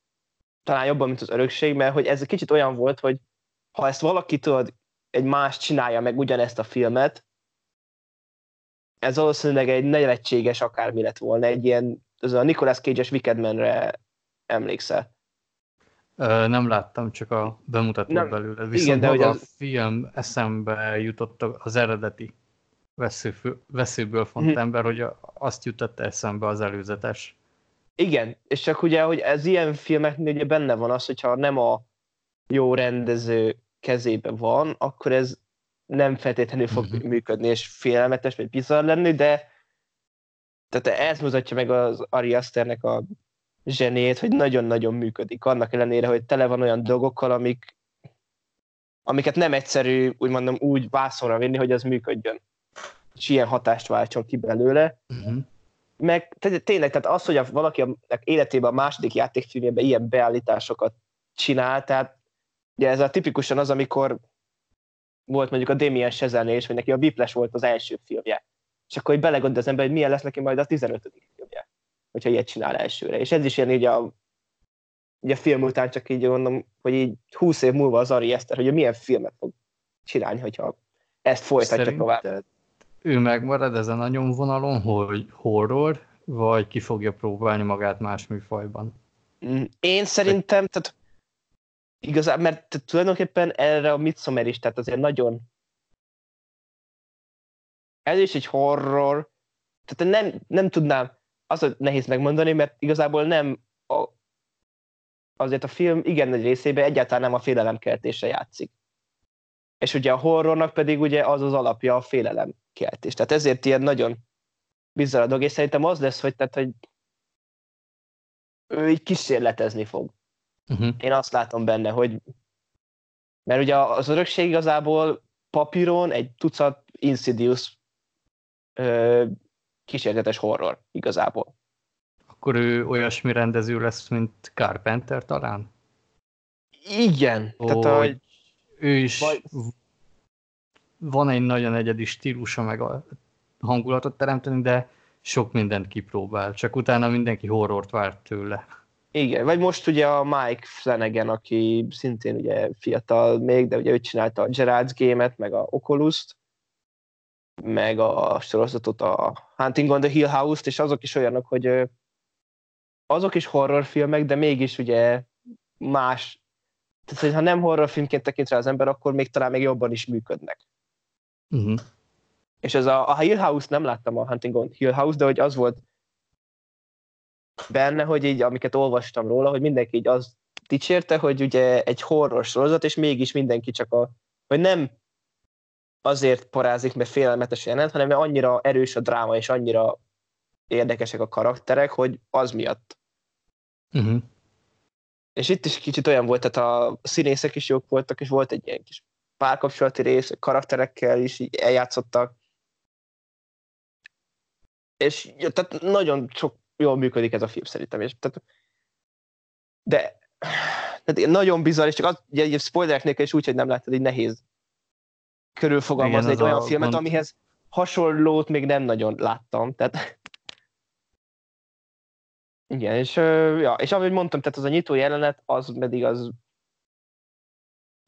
talán jobban, mint az örökség, mert hogy ez egy kicsit olyan volt, hogy ha ezt valaki tudod, egy más csinálja meg ugyanezt a filmet, ez valószínűleg egy nevetséges akármi lett volna, egy ilyen ez a Nicolas Cage-es Wickedmanre emlékszel? Nem láttam, csak a bemutató nem, belőle. Viszont igen, de hogy az... a film eszembe jutott az eredeti vesző, veszőből font hm. ember, hogy azt jutott eszembe az előzetes. Igen, és csak ugye, hogy ez ilyen filmeknél ugye benne van az, hogyha nem a jó rendező kezébe van, akkor ez nem feltétlenül fog mm-hmm. működni, és félelmetes, vagy bizarr lenni, de tehát ez mutatja meg az Ari Asternek a zsenét, hogy nagyon-nagyon működik. Annak ellenére, hogy tele van olyan dolgokkal, amik, amiket nem egyszerű, úgy mondom, úgy vászonra vinni, hogy az működjön. És ilyen hatást váltson ki belőle. Uh-huh. Meg tényleg, tehát az, hogy a, valaki a életében a második játékfilmjében ilyen beállításokat csinál, tehát ugye ez a tipikusan az, amikor volt mondjuk a Damien Chazelle és vagy neki a Whiplash volt az első filmje és akkor hogy belegondol az ember, hogy milyen lesz neki majd a 15. filmje, hogyha ilyet csinál elsőre. És ez is ilyen így a, így a film után csak így mondom, hogy így 20 év múlva az Ari Eszter, hogy milyen filmet fog csinálni, hogyha ezt folytatja Szerinted tovább. ő megmarad ezen a nyomvonalon, hogy horror, vagy ki fogja próbálni magát más műfajban? Mm, én szerintem, tehát igazán, mert tulajdonképpen erre a Midsommar is, tehát azért nagyon ez is egy horror, tehát nem, nem tudnám, az a nehéz megmondani, mert igazából nem a, azért a film igen nagy részében egyáltalán nem a félelemkeltése játszik. És ugye a horrornak pedig ugye az az alapja a félelemkeltés. Tehát ezért ilyen nagyon bizarr a dolog, és szerintem az lesz, hogy, tehát, hogy ő így kísérletezni fog. Uh-huh. Én azt látom benne, hogy mert ugye az örökség igazából papíron egy tucat Insidious ö, kísérletes horror igazából. Akkor ő olyasmi rendező lesz, mint Carpenter talán? Igen. Hogy tehát, hogy ő is vagy... van egy nagyon egyedi stílusa, meg a hangulatot teremteni, de sok mindent kipróbál, csak utána mindenki horrort várt tőle. Igen, vagy most ugye a Mike Flanagan, aki szintén ugye fiatal még, de ugye ő csinálta a Gerard's Game-et, meg a Oculus-t, meg a sorozatot, a Hunting on the Hill House-t, és azok is olyanok, hogy azok is horrorfilmek, de mégis ugye más, tehát hogy ha nem horrorfilmként tekint rá az ember, akkor még talán még jobban is működnek. Uh-huh. És ez a, a Hill House, nem láttam a Hunting on Hill House, de hogy az volt benne, hogy így, amiket olvastam róla, hogy mindenki így az dicsérte, hogy ugye egy horror sorozat, és mégis mindenki csak a, hogy nem azért parázik, mert félelmetes jelent, hanem mert annyira erős a dráma, és annyira érdekesek a karakterek, hogy az miatt. Uh-huh. És itt is kicsit olyan volt, tehát a színészek is jók voltak, és volt egy ilyen kis párkapcsolati rész, karakterekkel is így eljátszottak. És tehát nagyon sok jól működik ez a film szerintem. És, tehát, de tehát nagyon bizarr, és csak az, ugye, spoilerek nélkül is úgy, hogy nem láttad, így nehéz körülfogalmazni egy olyan filmet, gond... amihez hasonlót még nem nagyon láttam. Tehát, igen, és, ja, és ahogy mondtam, tehát az a nyitó jelenet, az pedig az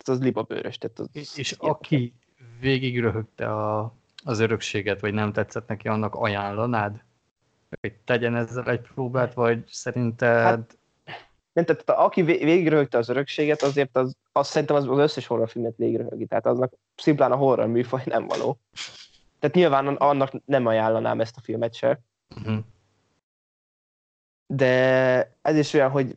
az libabőrös. Tehát az és és aki végig röhögte a, az örökséget, vagy nem tetszett neki, annak ajánlanád? hogy tegyen ezzel egy próbát, vagy szerinted... Hát, nem, tehát aki végigröhögte az örökséget, azért az, azt szerintem az, az összes horrorfilmet végigröhögi, tehát aznak szimplán a horror műfaj nem való. Tehát nyilván annak nem ajánlanám ezt a filmet se. Uh-huh. De ez is olyan, hogy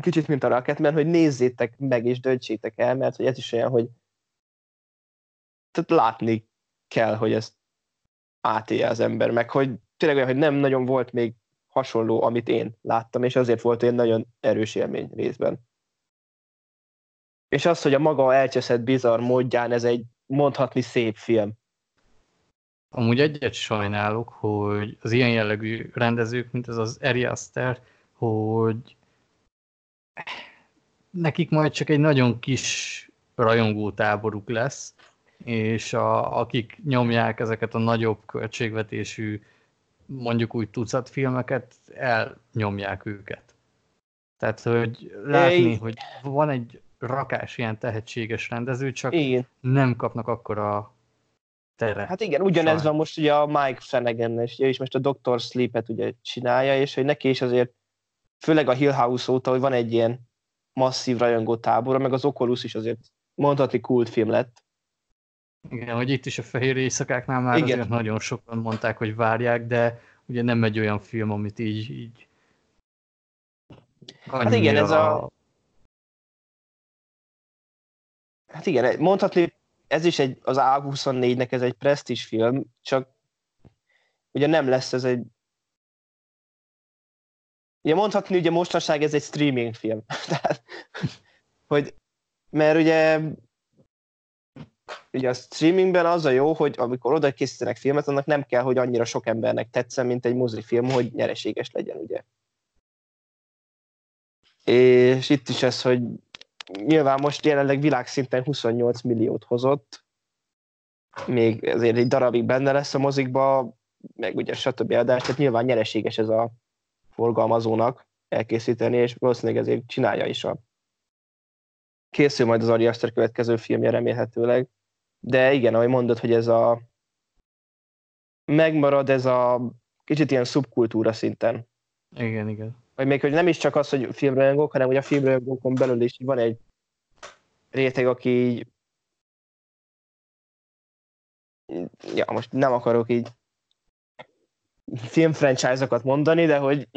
kicsit mint a Rocketman, hogy nézzétek meg és döntsétek el, mert hogy ez is olyan, hogy tehát látni kell, hogy ezt átélje az ember, meg hogy tényleg olyan, hogy nem nagyon volt még hasonló, amit én láttam, és azért volt egy nagyon erős élmény részben. És az, hogy a maga elcseszett bizarr módján ez egy mondhatni szép film. Amúgy egyet sajnálok, hogy az ilyen jellegű rendezők, mint ez az Ari Aster, hogy nekik majd csak egy nagyon kis rajongó táboruk lesz, és a, akik nyomják ezeket a nagyobb költségvetésű, mondjuk úgy tucat filmeket, elnyomják őket. Tehát, hogy látni, é, hogy van egy rakás ilyen tehetséges rendező, csak igen. nem kapnak akkor a teret. Hát igen, ugyanez Sajn. van most ugye a Mike flanagan és ő is most a Doctor Sleep-et ugye csinálja, és hogy neki is azért, főleg a Hill House óta, hogy van egy ilyen masszív rajongó tábora, meg az Oculus is azért mondhatni kultfilm lett. Igen, hogy itt is a fehér éjszakáknál már Igen. azért nagyon sokan mondták, hogy várják, de ugye nem egy olyan film, amit így, így Hát igen, ez a... Hát igen, mondhatni, ez is egy, az A24-nek ez egy presztis film, csak ugye nem lesz ez egy Ugye mondhatni, ugye mostanság ez egy streaming film. Tehát, hogy, mert ugye ugye a streamingben az a jó, hogy amikor oda készítenek filmet, annak nem kell, hogy annyira sok embernek tetszen, mint egy mozifilm, hogy nyereséges legyen, ugye. És itt is ez, hogy nyilván most jelenleg világszinten 28 milliót hozott, még azért egy darabig benne lesz a mozikba, meg ugye stb. adás, tehát nyilván nyereséges ez a forgalmazónak elkészíteni, és valószínűleg ezért csinálja is a készül majd az Ari Aster következő filmje remélhetőleg. De igen, ahogy mondod, hogy ez a megmarad ez a kicsit ilyen szubkultúra szinten. Igen, igen. Vagy még, hogy nem is csak az, hogy filmrajongók, hanem hogy a filmrajongókon belül is van egy réteg, aki így ja, most nem akarok így filmfranchise-okat mondani, de hogy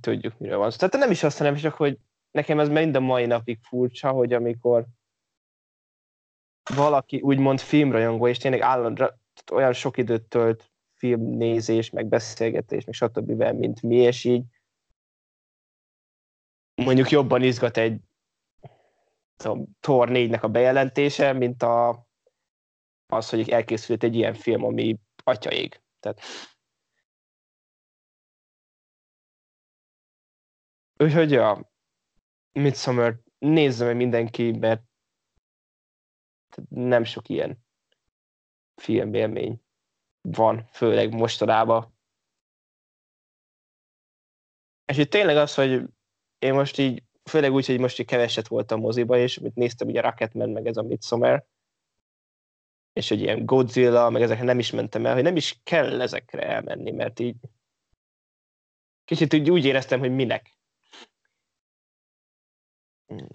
tudjuk, miről van szó. Tehát nem is azt, hanem csak, hogy nekem ez mind a mai napig furcsa, hogy amikor valaki úgymond filmrajongó, és tényleg állandóan olyan sok időt tölt filmnézés, meg beszélgetés, meg stb. mint mi, és így mondjuk jobban izgat egy tudom, Thor 4-nek a bejelentése, mint a, az, hogy elkészült egy ilyen film, ami atyaég. Tehát... Úgyhogy ja, Midsummer nézze meg mindenki, mert nem sok ilyen filmélmény van, főleg mostanában. És itt tényleg az, hogy én most így, főleg úgy, hogy most így keveset voltam moziba, és amit néztem, ugye Rocketman, meg ez a Midsommar, és hogy ilyen Godzilla, meg ezekre nem is mentem el, hogy nem is kell ezekre elmenni, mert így kicsit úgy, úgy éreztem, hogy minek.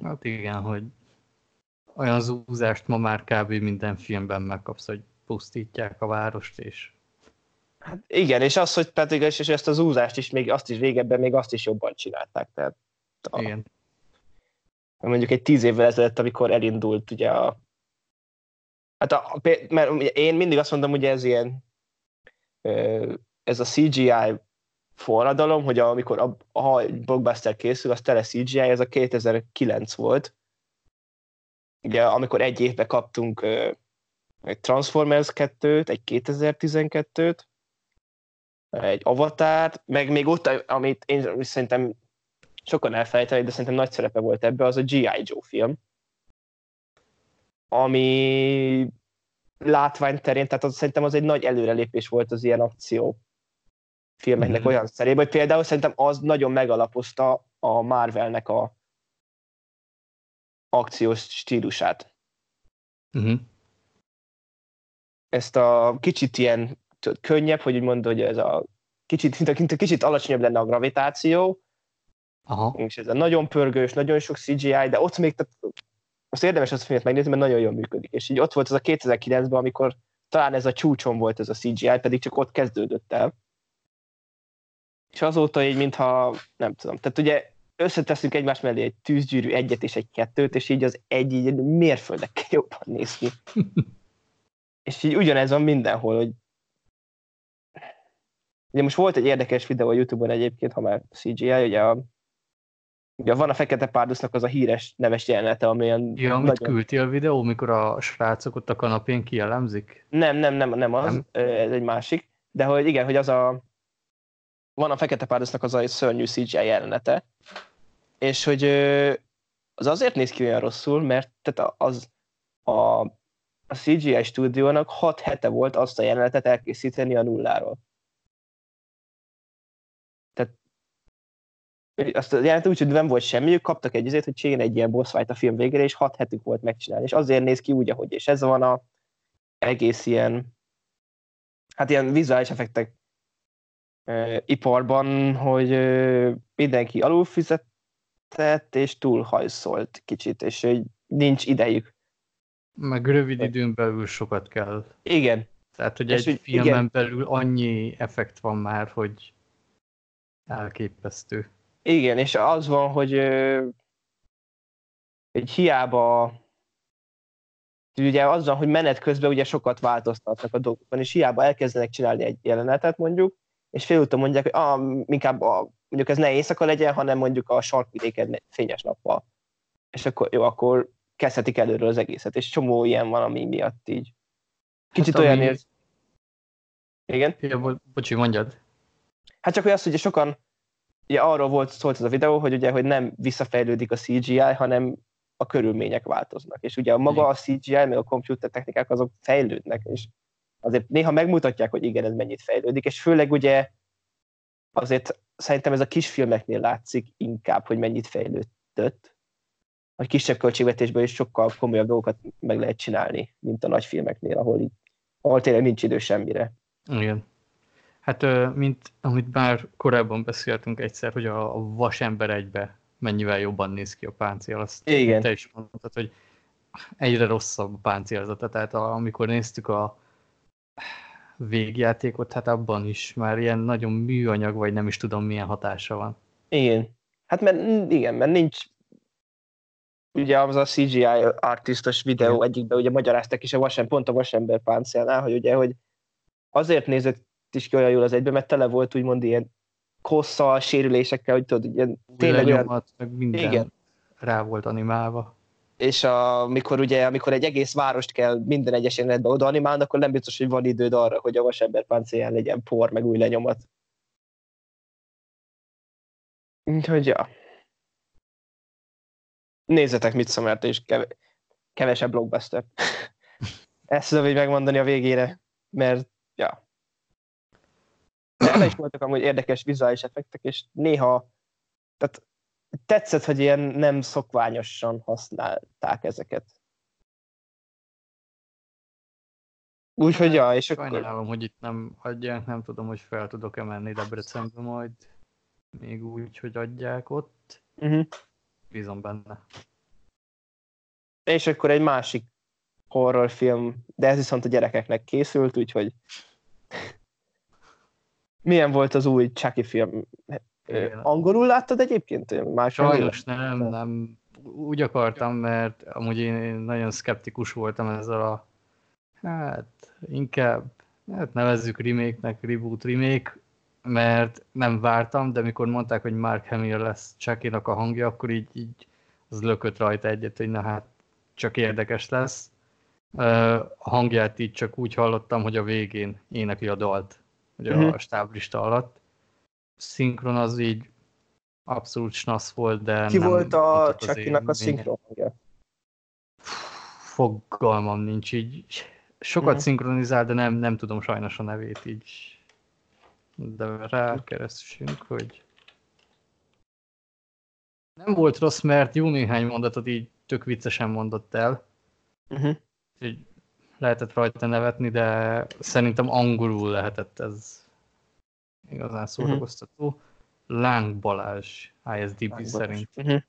Hát igen, hogy olyan zúzást ma már kb. minden filmben megkapsz, hogy pusztítják a várost, és... Hát igen, és az, hogy pedig és ezt az úzást is, még azt is régebben még azt is jobban csinálták. Tehát a, igen. Mondjuk egy tíz évvel ezelőtt, amikor elindult ugye a... Hát a, mert ugye én mindig azt mondom, hogy ez ilyen ez a CGI forradalom, hogy amikor a, a blockbuster készül, az tele CGI, ez a 2009 volt, ugye amikor egy évbe kaptunk egy Transformers 2-t, egy 2012-t, egy Avatárt, meg még ott, amit én szerintem sokan elfelejtenek, de szerintem nagy szerepe volt ebbe, az a G.I. Joe film, ami látvány terén, tehát az, szerintem az egy nagy előrelépés volt az ilyen akció filmeknek mm-hmm. olyan szerében, hogy például szerintem az nagyon megalapozta a Marvelnek a akciós stílusát. Uh-huh. Ezt a kicsit ilyen könnyebb, hogy úgy mondod, hogy ez a kicsit, mint a kicsit alacsonyabb lenne a gravitáció, Aha. és ez a nagyon pörgős, nagyon sok CGI, de ott még, tehát azt érdemes azt a filmet megnézni, mert nagyon jól működik. És így ott volt ez a 2009-ben, amikor talán ez a csúcson volt ez a CGI, pedig csak ott kezdődött el. És azóta így, mintha, nem tudom, tehát ugye összeteszünk egymás mellé egy tűzgyűrű egyet és egy kettőt, és így az egy így mérföldekkel jobban néz ki. és így ugyanez van mindenhol, hogy Ugye most volt egy érdekes videó a Youtube-on egyébként, ha már CGI, ugye, a, ugye van a Fekete Párdusznak az a híres neves jelenete, amilyen... Ja, amit nagyon... küldtél a videó, mikor a srácok ott a kanapén kielemzik? Nem, nem, nem, nem az, nem. ez egy másik, de hogy igen, hogy az a van a Fekete Párdusznak az a szörnyű CGI jelenete, és hogy az azért néz ki olyan rosszul, mert tehát az a, a CGI stúdiónak 6 hete volt azt a jelenetet elkészíteni a nulláról. Tehát azt a jelenetet úgy, hogy nem volt semmi, ők kaptak egy azért, hogy csináljon egy ilyen boss fight a film végére, és 6 hetük volt megcsinálni, és azért néz ki úgy, ahogy, és ez van a egész ilyen, hát ilyen vizuális effektek iparban, hogy mindenki alulfizetett és túlhajszolt kicsit, és hogy nincs idejük. Meg rövid időn belül sokat kell. Igen. Tehát, hogy és egy úgy, filmen igen. belül annyi effekt van már, hogy elképesztő. Igen, és az van, hogy egy hiába ugye azzal, hogy menet közben ugye sokat változtatnak a dolgokon, és hiába elkezdenek csinálni egy jelenetet mondjuk, és félúton mondják, hogy ah, inkább a, mondjuk ez ne éjszaka legyen, hanem mondjuk a sarkvidéken fényes nappal. És akkor jó, akkor kezdhetik előről az egészet, és csomó ilyen van, ami miatt így. Kicsit hát, olyan ami... érz... Igen? Ja, bo bocsi, mondjad. Hát csak hogy azt, hogy sokan, ugye arról volt szólt ez a videó, hogy ugye, hogy nem visszafejlődik a CGI, hanem a körülmények változnak. És ugye a maga a CGI, meg a komputer technikák azok fejlődnek, és azért néha megmutatják, hogy igen, ez mennyit fejlődik, és főleg ugye azért szerintem ez a kisfilmeknél látszik inkább, hogy mennyit fejlődött. A kisebb költségvetésből is sokkal komolyabb dolgokat meg lehet csinálni, mint a nagy filmeknél, ahol, így, ahol tényleg nincs idő semmire. Igen. Hát, mint amit már korábban beszéltünk egyszer, hogy a vasember egybe mennyivel jobban néz ki a páncél, azt Igen. te is mondtad, hogy egyre rosszabb a páncélzata. Tehát amikor néztük a végjátékot, hát abban is már ilyen nagyon műanyag, vagy nem is tudom milyen hatása van. Igen. Hát mert igen, mert nincs ugye az a CGI artistos videó Igen. egyikben ugye magyaráztak is a vasem, pont a vasember páncélnál, hogy ugye, hogy azért nézett is ki olyan jól az egyben, mert tele volt úgymond ilyen kosszal, sérülésekkel, hogy tudod, ilyen tényleg olyan... meg minden igen. rá volt animálva. És a, amikor ugye, amikor egy egész várost kell minden egyes jelenetbe oda animálni, akkor nem biztos, hogy van időd arra, hogy a vasember páncélján legyen por, meg új lenyomat. Úgyhogy ja. Nézzetek mit szomert, és kev- kevesebb blockbuster. Ezt tudom így megmondani a végére, mert ja. De is voltak amúgy érdekes vizuális effektek, és néha tehát tetszett, hogy ilyen nem szokványosan használták ezeket. Úgyhogy ja, és akkor... Sajnálom, hogy itt nem adják, nem tudom, hogy fel tudok-e menni Debrecenbe majd még úgy, hogy adják ott. Uh-huh. Bízom benne. És akkor egy másik horrorfilm, de ez viszont a gyerekeknek készült, úgyhogy milyen volt az új Chucky film? Igen. Angolul láttad egyébként? Más Sajnos nem, nem. Úgy akartam, mert amúgy én nagyon szkeptikus voltam ezzel a hát inkább hát nevezzük remake-nek, reboot remake, mert nem vártam, de mikor mondták, hogy Mark Hamill lesz chucky a hangja, akkor így, így az lökött rajta egyet, hogy na hát csak érdekes lesz. A hangját így csak úgy hallottam, hogy a végén énekli a dalt, a uh-huh. stáblista alatt. Szinkron az így abszolút snasz volt, de Ki nem volt a chucky a szinkron hangja? Fogalmam nincs így. Sokat uh-huh. szinkronizál, de nem, nem tudom sajnos a nevét így de rákeressünk, hogy nem volt rossz, mert jó néhány mondatot így tök viccesen mondott el. Uh-huh. Úgyhogy lehetett rajta nevetni, de szerintem angolul lehetett ez igazán mhm. szórakoztató. Uh-huh. Láng Balázs ISDB Láng szerint. Uh-huh.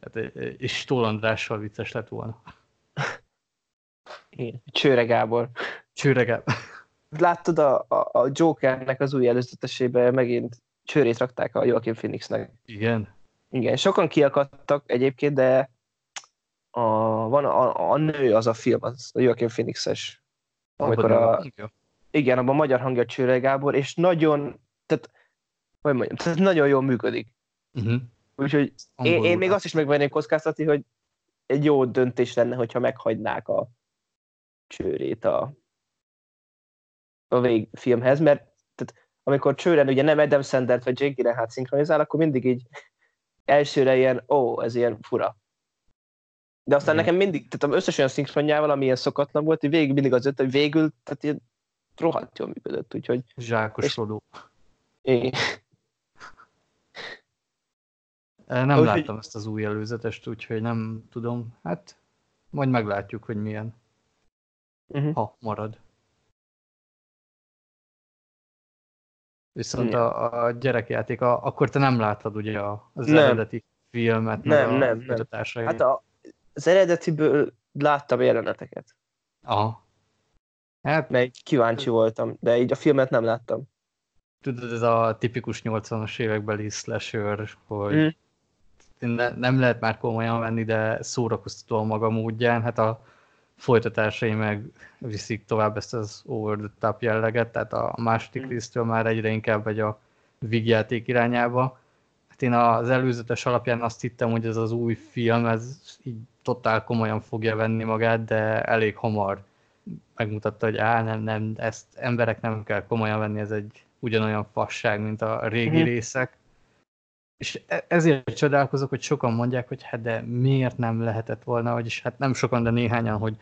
Hát, és Tól Andrással vicces lett volna. Igen. Csőre Gábor. Csőre Gábor láttad a, a, a Jokernek az új előzetesébe megint csőrét rakták a Joaquin Phoenixnek. Igen. Igen, sokan kiakadtak egyébként, de a, van a, a, nő az a film, az a Joaquin Phoenixes. Amikor a, a igen, abban magyar hangja Csőre Gábor, és nagyon, tehát, hogy mondjam, tehát nagyon jól működik. Uh-huh. Úgyhogy én, én, még azt is megvenném kockáztatni, hogy egy jó döntés lenne, hogyha meghagynák a csőrét a, a végfilmhez, mert tehát, amikor csőren ugye nem Adam Sandler vagy Jake Gyllenhaal szinkronizál, akkor mindig így elsőre ilyen, ó, ez ilyen fura. De aztán mm. nekem mindig, tehát az összes olyan szinkronjával, ami ilyen szokatlan volt, hogy végig mindig az öt, hogy végül, tehát ilyen rohadt jól működött, úgyhogy... Zsákosodó. És... Nem úgy, láttam ezt az új előzetest, úgyhogy nem tudom. Hát majd meglátjuk, hogy milyen. Uh-huh. Ha marad. Viszont a, a gyerekjáték, a, akkor te nem láttad ugye az nem. eredeti filmet, nem, a nem, nem. Hát a, az eredetiből láttam jeleneteket. Aha. Hát, Meg kíváncsi voltam, de így a filmet nem láttam. Tudod, ez a tipikus 80-as évekbeli slasher, hogy mm. ne, nem lehet már komolyan venni, de szórakoztató a maga módján. Hát a folytatásai meg viszik tovább ezt az over the top jelleget, tehát a második mm. résztől már egyre inkább egy a vígjáték irányába. Hát én az előzetes alapján azt hittem, hogy ez az új film, ez így totál komolyan fogja venni magát, de elég hamar megmutatta, hogy á, nem, nem, ezt emberek nem kell komolyan venni, ez egy ugyanolyan fasság, mint a régi mm. részek. És e-, ezért csodálkozok, hogy sokan mondják, hogy hát de miért nem lehetett volna, vagyis hát nem sokan, de néhányan, hogy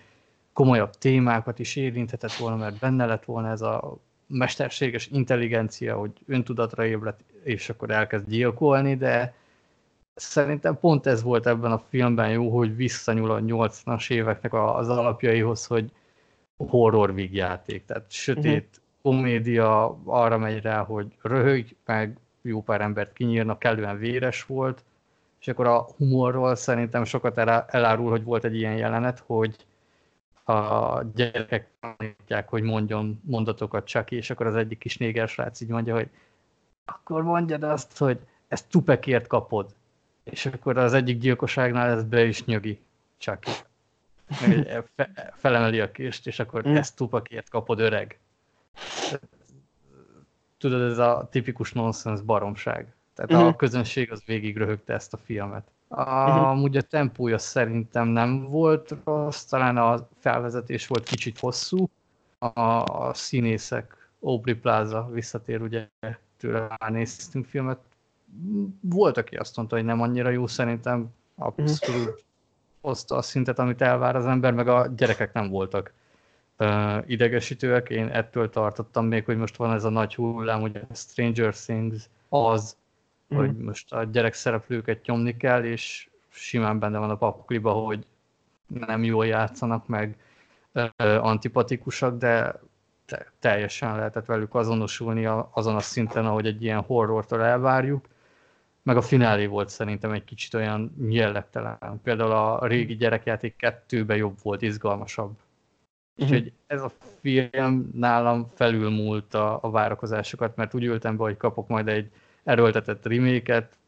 komolyabb témákat is érinthetett volna, mert benne lett volna ez a mesterséges intelligencia, hogy öntudatra ébredt, és akkor elkezd gyilkolni, de szerintem pont ez volt ebben a filmben jó, hogy visszanyúl a 80-as éveknek az alapjaihoz, hogy horror vígjáték, tehát sötét uh-huh. komédia arra megy rá, hogy röhög, meg jó pár embert kinyírnak, kellően véres volt, és akkor a humorról szerintem sokat elárul, hogy volt egy ilyen jelenet, hogy a gyerekek tanítják, hogy mondjon mondatokat csak, és akkor az egyik kis néger srác így mondja, hogy akkor mondjad azt, hogy ezt tupekért kapod. és akkor az egyik gyilkosságnál ez be is nyögi, csak fe, felemeli a kést, és akkor mm. ezt tupakért kapod öreg. Tudod, ez a tipikus nonsens baromság. Tehát mm. a közönség az végig röhögte ezt a filmet. Amúgy a tempója szerintem nem volt rossz, talán a felvezetés volt kicsit hosszú. A, a színészek, Aubrey Plaza visszatér, ugye tőle már néztünk filmet. Volt, aki azt mondta, hogy nem annyira jó, szerintem abszolút hozta a szintet, amit elvár az ember, meg a gyerekek nem voltak uh, idegesítőek. Én ettől tartottam még, hogy most van ez a nagy hullám, hogy a Stranger Things az, mm. hogy most a gyerek szereplőket nyomni kell, és simán benne van a pakliba, hogy nem jól játszanak, meg uh, antipatikusak, de te, teljesen lehetett velük azonosulni a, azon a szinten, ahogy egy ilyen horrortól elvárjuk. Meg a finálé volt szerintem egy kicsit olyan jellegtelen. Például a régi gyerekjáték kettőben jobb volt, izgalmasabb. Uh-huh. Úgyhogy ez a film nálam felülmúlt a, a várakozásokat, mert úgy ültem be, hogy kapok majd egy erőltetett reméket,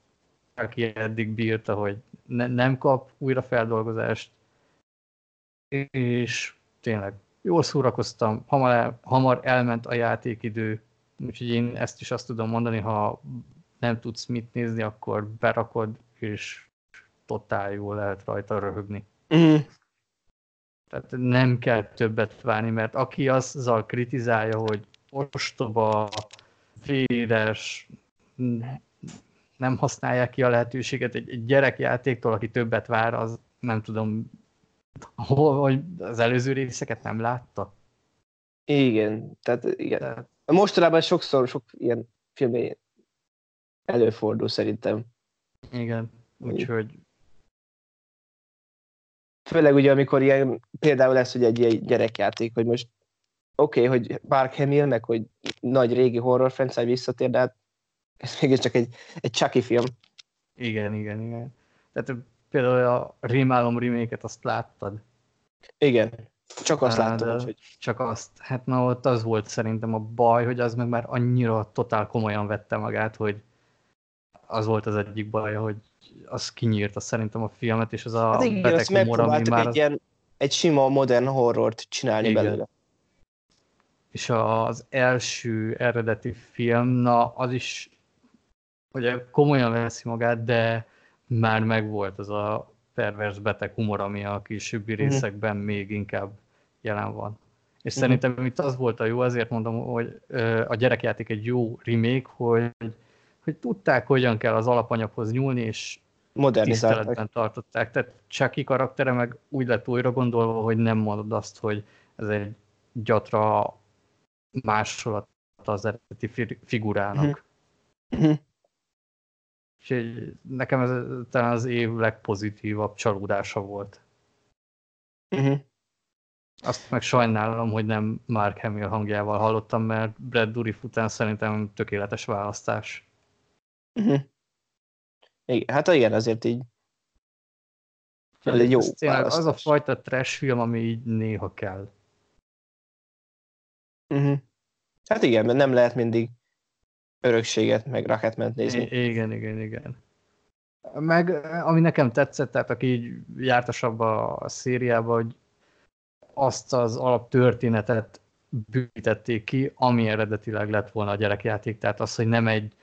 aki eddig bírta, hogy ne, nem kap újra feldolgozást, és tényleg jól szórakoztam, hamar, el, hamar elment a játékidő, úgyhogy én ezt is azt tudom mondani, ha nem tudsz mit nézni, akkor berakod, és totál jól lehet rajta röhögni. Mm. Tehát nem kell többet várni, mert aki azzal kritizálja, hogy ostoba, véres, nem használják ki a lehetőséget egy, egy gyerekjátéktól, aki többet vár, az nem tudom, hogy az előző részeket nem látta. Igen, tehát igen. Tehát... Mostanában sokszor sok ilyen filmé előfordul szerintem. Igen, úgyhogy... Főleg ugye, amikor ilyen, például lesz, hogy egy ilyen gyerekjáték, hogy most oké, okay, hogy Mark Hamill, meg hogy nagy régi horror franchise visszatér, de hát ez mégiscsak egy, egy Chucky film. Igen, igen, igen. Tehát például a Rémálom remake azt láttad? Igen, csak azt hát, láttam. Hogy... Csak azt. Hát na ott az volt szerintem a baj, hogy az meg már annyira totál komolyan vette magát, hogy az volt az egyik baj, hogy az kinyírta szerintem a filmet, és az a hát igen, beteg humor, ami már... Egy, ilyen, egy sima modern horrort csinálni igen. belőle. És az első eredeti film, na az is ugye komolyan veszi magát, de már megvolt az a pervers beteg humor, ami a későbbi mm-hmm. részekben még inkább jelen van. És mm. szerintem itt az volt a jó, azért mondom, hogy a gyerekjáték egy jó remake, hogy hogy tudták, hogyan kell az alapanyaghoz nyúlni, és tiszteletben tartották. Tehát Chucky karaktere meg úgy lett újra gondolva, hogy nem mondod azt, hogy ez egy gyatra másolat az eredeti figurának. Mm-hmm. És nekem ez talán az év legpozitívabb csalódása volt. Mm-hmm. Azt meg sajnálom, hogy nem Mark Hamill hangjával hallottam, mert Brad Dourif után szerintem tökéletes választás. Uh-huh. Igen, hát igen, azért így egy jó tényleg az a fajta trash film, ami így néha kell. Uh-huh. Hát igen, mert nem lehet mindig örökséget, meg Rocketment nézni. I- igen, igen, igen. Meg ami nekem tetszett, tehát aki így jártasabb a, a szériába, hogy azt az alaptörténetet bűvítették ki, ami eredetileg lett volna a gyerekjáték, tehát az, hogy nem egy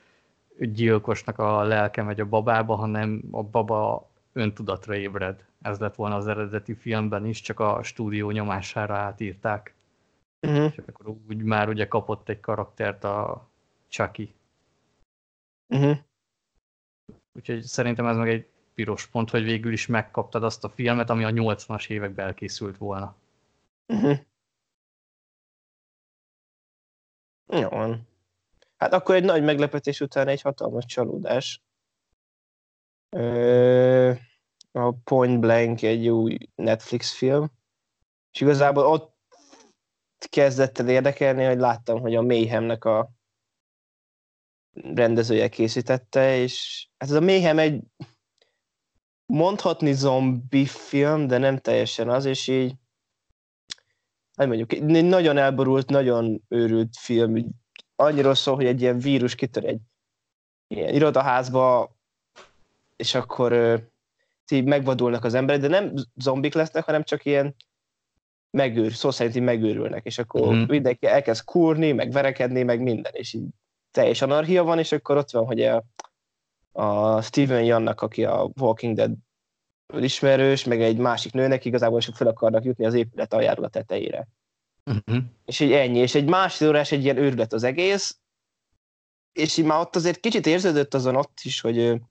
gyilkosnak a lelke megy a babába, hanem a baba öntudatra ébred. Ez lett volna az eredeti filmben is, csak a stúdió nyomására átírták. Uh-huh. És akkor úgy már ugye kapott egy karaktert a Chucky. Uh-huh. Úgyhogy szerintem ez meg egy piros pont, hogy végül is megkaptad azt a filmet, ami a 80-as években elkészült volna. Uh-huh. Jó van. Hát akkor egy nagy meglepetés után egy hatalmas csalódás. a Point Blank egy új Netflix film, és igazából ott kezdett el érdekelni, hogy láttam, hogy a Mayhemnek a rendezője készítette, és hát ez a Mayhem egy mondhatni zombi film, de nem teljesen az, és így hogy mondjuk, egy nagyon elborult, nagyon őrült film, annyira szól, hogy egy ilyen vírus kitör egy ilyen irodaházba, és akkor ö, így megvadulnak az emberek, de nem zombik lesznek, hanem csak ilyen megőr, szó szerint így megőrülnek, és akkor uh-huh. mindenki elkezd kúrni, meg verekedni, meg minden, és így teljes anarchia van, és akkor ott van, hogy a, a Steven Jannak, aki a Walking Dead ismerős, meg egy másik nőnek igazából is fel akarnak jutni az épület aljáról a tetejére. Uh-huh. És így ennyi, és egy másfél órás egy ilyen őrület az egész, és így már ott azért kicsit érződött azon ott is, hogy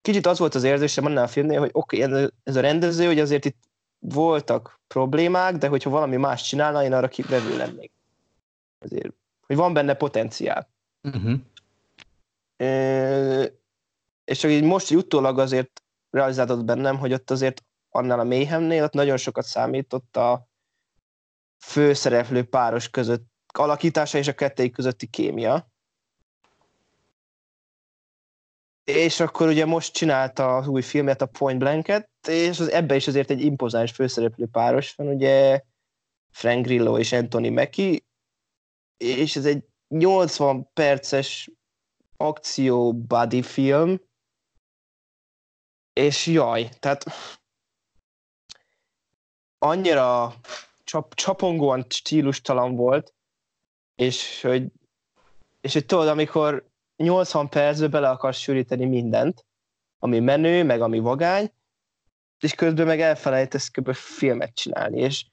kicsit az volt az érzésem annál a filmnél, hogy oké, okay, ez a rendező, hogy azért itt voltak problémák, de hogyha valami más csinálna, én arra kivevő lennék. Azért, hogy van benne potenciál. Uh-huh. E, és csak így most így utólag azért realizálódott bennem, hogy ott azért annál a méhemnél ott nagyon sokat számított a főszereplő páros között alakítása és a kettőjük közötti kémia. És akkor ugye most csinálta az új filmet, a Point Blanket, és az, ebbe is azért egy impozáns főszereplő páros van, ugye Frank Grillo és Anthony Mackie, és ez egy 80 perces akció buddy film, és jaj, tehát annyira csap, csapongóan stílustalan volt, és hogy, és hogy tudod, amikor 80 percbe bele akarsz sűríteni mindent, ami menő, meg ami vagány, és közben meg elfelejtesz kb. filmet csinálni, és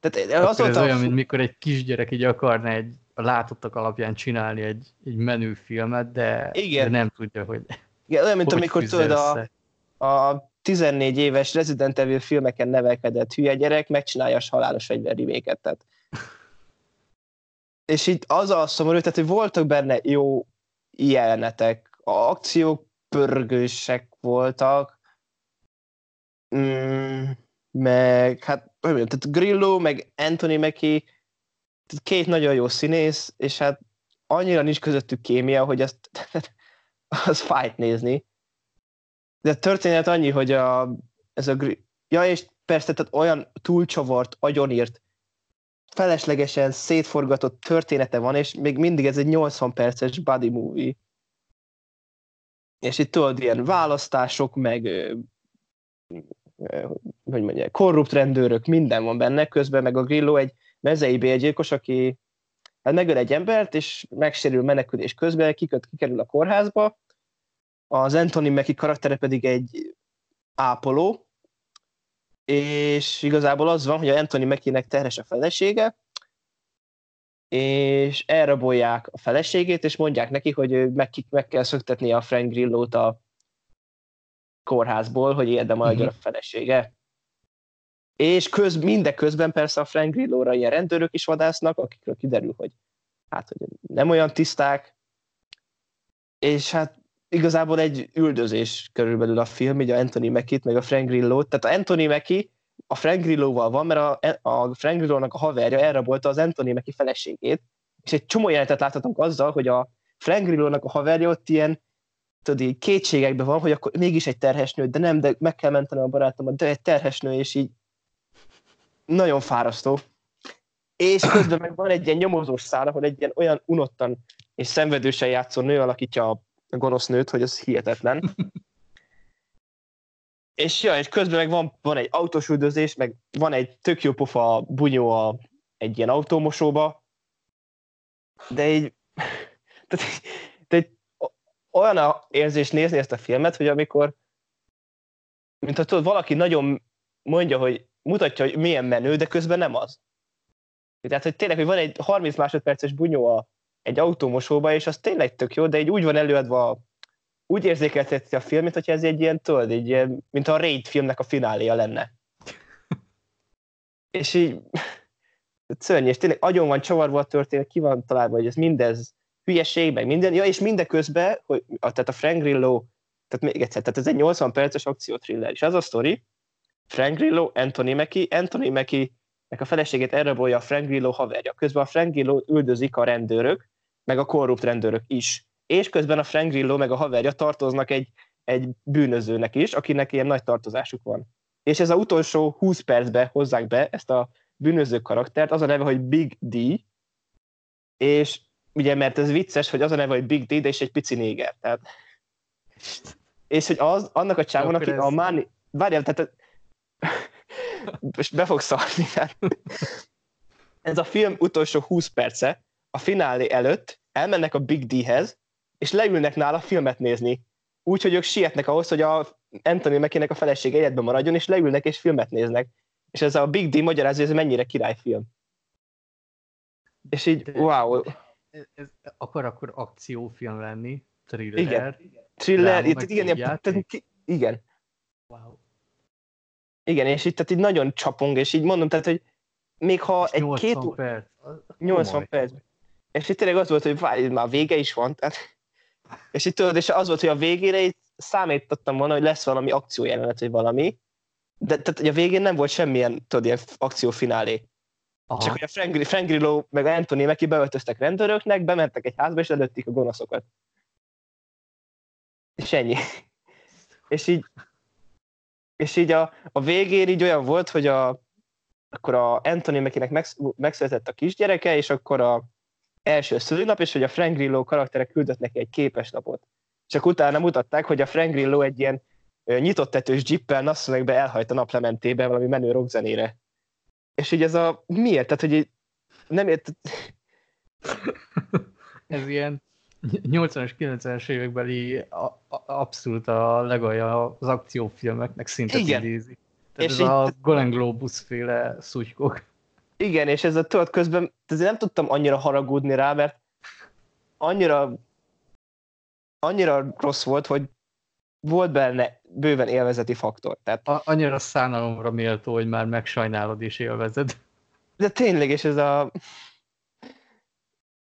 tehát az ez olyan, mint mikor egy kisgyerek így akarna egy a látottak alapján csinálni egy, egy menő filmet, de, Igen. de nem tudja, hogy Igen, olyan, mint amikor tudod a, a 14 éves Resident Evil filmeken nevelkedett hülye gyerek megcsinálja a halálos fegyver reméket, tehát és itt az a szomorú, tehát, hogy voltak benne jó jelenetek, a akciók pörgősek voltak, mm, meg hát, hogy mondjam, tehát Grillo, meg Anthony Mackie, két nagyon jó színész, és hát annyira nincs közöttük kémia, hogy azt, az fájt nézni. De a történet annyi, hogy a, ez a ja, és persze, tehát olyan túlcsavart, agyonírt feleslegesen szétforgatott története van, és még mindig ez egy 80 perces body movie. És itt tudod, ilyen választások, meg hogy mondják, korrupt rendőrök, minden van benne, közben meg a Grillo egy mezei bélgyilkos, aki hát megöl egy embert, és megsérül menekülés közben, kiköt, kikerül a kórházba, az Anthony Mackie karaktere pedig egy ápoló, és igazából az van, hogy a Anthony Mackie-nek terhes a felesége, és elrabolják a feleségét, és mondják neki, hogy meg, meg kell szöktetni a Frank Grillo-t a kórházból, hogy érdem adja uh-huh. a felesége. És köz, mindeközben persze a Frank Grillo-ra ilyen rendőrök is vadásznak, akikről kiderül, hogy hát, hogy nem olyan tiszták, és hát igazából egy üldözés körülbelül a film, így a Anthony Mackie-t, meg a Frank Grillo-t. Tehát a Anthony Mackie a Frank Grillo-val van, mert a, a Frank Grillo-nak a haverja elrabolta az Anthony Mackie feleségét, és egy csomó jelentet láthatunk azzal, hogy a Frank Grillo-nak a haverja ott ilyen tudod, kétségekben van, hogy akkor mégis egy terhes nő, de nem, de meg kell menteni a barátomat, de egy terhes nő, és így nagyon fárasztó. És közben meg van egy ilyen nyomozós szál, ahol egy ilyen olyan unottan és szenvedősen játszó nő alakítja a gonosz nőt, hogy az hihetetlen. és ja, és közben meg van, van egy autós üldözés, meg van egy tök jó pofa bunyó a, egy ilyen autómosóba, de így, tehát, tehát olyan a érzés nézni ezt a filmet, hogy amikor, mint ha tudod, valaki nagyon mondja, hogy mutatja, hogy milyen menő, de közben nem az. Tehát, hogy tényleg, hogy van egy 30 másodperces bunyó a, egy autómosóba, és az tényleg tök jó, de így úgy van előadva, úgy érzékelteti a film, mint hogy ez egy ilyen, tudod, egy ilyen, mint a Raid filmnek a fináléja lenne. és így szörnyű, és tényleg agyon van csavarva a történet, ki van találva, hogy ez mindez hülyeség, meg minden, ja, és mindeközben, hogy, tehát a Frank Grillo, tehát még egyszer, tehát ez egy 80 perces akciótriller, és az a sztori, Frank Grillo, Anthony Mackie, Anthony Mackie nek a feleségét elrabolja a Frank Grillo haverja. Közben a Frank Grillo üldözik a rendőrök, meg a korrupt rendőrök is. És közben a Frank Grillo meg a haverja tartoznak egy, egy bűnözőnek is, akinek ilyen nagy tartozásuk van. És ez a utolsó 20 percbe hozzák be ezt a bűnöző karaktert, az a neve, hogy Big D, és ugye, mert ez vicces, hogy az a neve, hogy Big D, de és egy pici néger. Tehát, és hogy az, annak a csávon, aki a Máni... Várjál, tehát most be fogsz szarni. Tehát. Ez a film utolsó 20 perce, a finálé előtt elmennek a Big D-hez, és leülnek nála filmet nézni. Úgy, hogy ők sietnek ahhoz, hogy a Anthony Mackie-nek a felesége életben maradjon, és leülnek és filmet néznek. És ez a Big D magyarázza, hogy ez mennyire királyfilm. És így, wow. Ez, ez akar akkor akciófilm lenni? Thriller? Igen. Thriller, itt, igen, igen, tehát, igen. Wow. Igen, és itt tehát így nagyon csapong, és így mondom, tehát, hogy még ha egy 80 két... perc. 80 perc. És itt tényleg az volt, hogy várj, már vége is van, tehát... És itt tudod, és az volt, hogy a végére itt számítottam volna, hogy lesz valami akciójelenet, vagy valami, de tehát, a végén nem volt semmilyen, tudod, ilyen akciófinálé. Aha. Csak hogy a Frank, Frank Grillo meg Anthony Mackie beöltöztek rendőröknek, bementek egy házba, és lelőtték a gonoszokat. És ennyi. és így, és így a, a végén így olyan volt, hogy a, akkor a Anthony Mackie-nek megsz, megszületett a kisgyereke, és akkor a első szülinap, és hogy a Frank Grillo karaktere küldött neki egy képeslapot. Csak utána mutatták, hogy a Frank Grillo egy ilyen nyitott tetős jippel nasszonekbe elhajt a naplementébe valami menő rockzenére. És így ez a... Miért? Tehát, hogy így nem ért... ez ilyen 80-as, 90-es évekbeli a, a, abszolút a legalja az akciófilmeknek szinte idézi. Tehát és ez így, a Golden Globus féle szutykok. Igen, és ez a tudod közben, azért nem tudtam annyira haragudni rá, mert annyira annyira rossz volt, hogy volt benne bőven élvezeti faktor. Tehát... A, annyira szánalomra méltó, hogy már megsajnálod és élvezed. De tényleg, és ez a...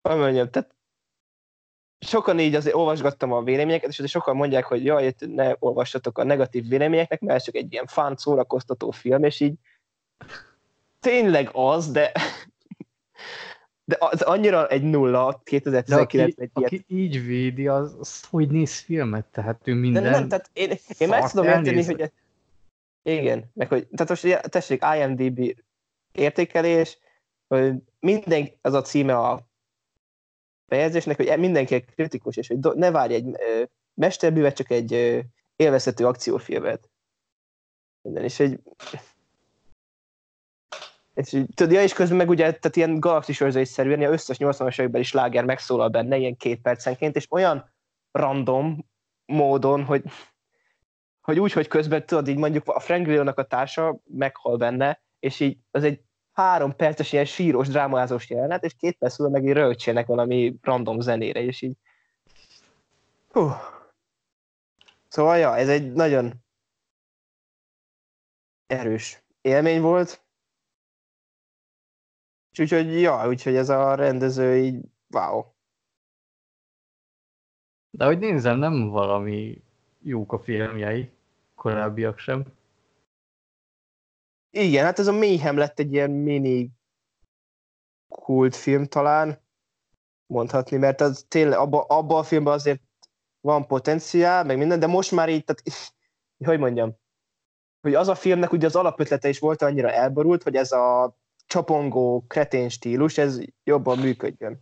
Hogy mondjam, tehát sokan így azért olvasgattam a véleményeket, és azért sokan mondják, hogy jaj, ne olvassatok a negatív véleményeknek, mert ez csak egy ilyen fán szórakoztató film, és így tényleg az, de de az annyira egy nulla 2019 egy ilyet. aki így védi, az, az hogy néz filmet? Tehát ő minden... De nem, tehát én, én meg tudom érteni, hogy... Igen, meg hogy, tehát most tessék, IMDB értékelés, hogy minden, az a címe a bejegyzésnek, hogy mindenki kritikus, és hogy ne várj egy mesterművet, csak egy élvezhető akciófilmet. Minden, és egy és tudod, ja, és közben meg ugye, tehát ilyen galaxis szerűen, ilyen összes 80-as években is láger megszólal benne, ilyen két percenként, és olyan random módon, hogy, hogy úgy, hogy közben tudod, így mondjuk a Frank Grillo-nak a társa meghal benne, és így az egy három perces ilyen síros, drámázós jelenet, és két perc meg így rögtsének valami random zenére, és így Hú. Szóval, ja, ez egy nagyon erős élmény volt, úgyhogy, ja, úgyhogy ez a rendező így, wow. De hogy nézem, nem valami jók a filmjei, korábbiak sem. Igen, hát ez a Mayhem lett egy ilyen mini kultfilm talán, mondhatni, mert az tényleg abban abba a filmben azért van potenciál, meg minden, de most már így, tehát, hogy mondjam, hogy az a filmnek ugye az alapötlete is volt annyira elborult, hogy ez a csapongó, kretén stílus, ez jobban működjön.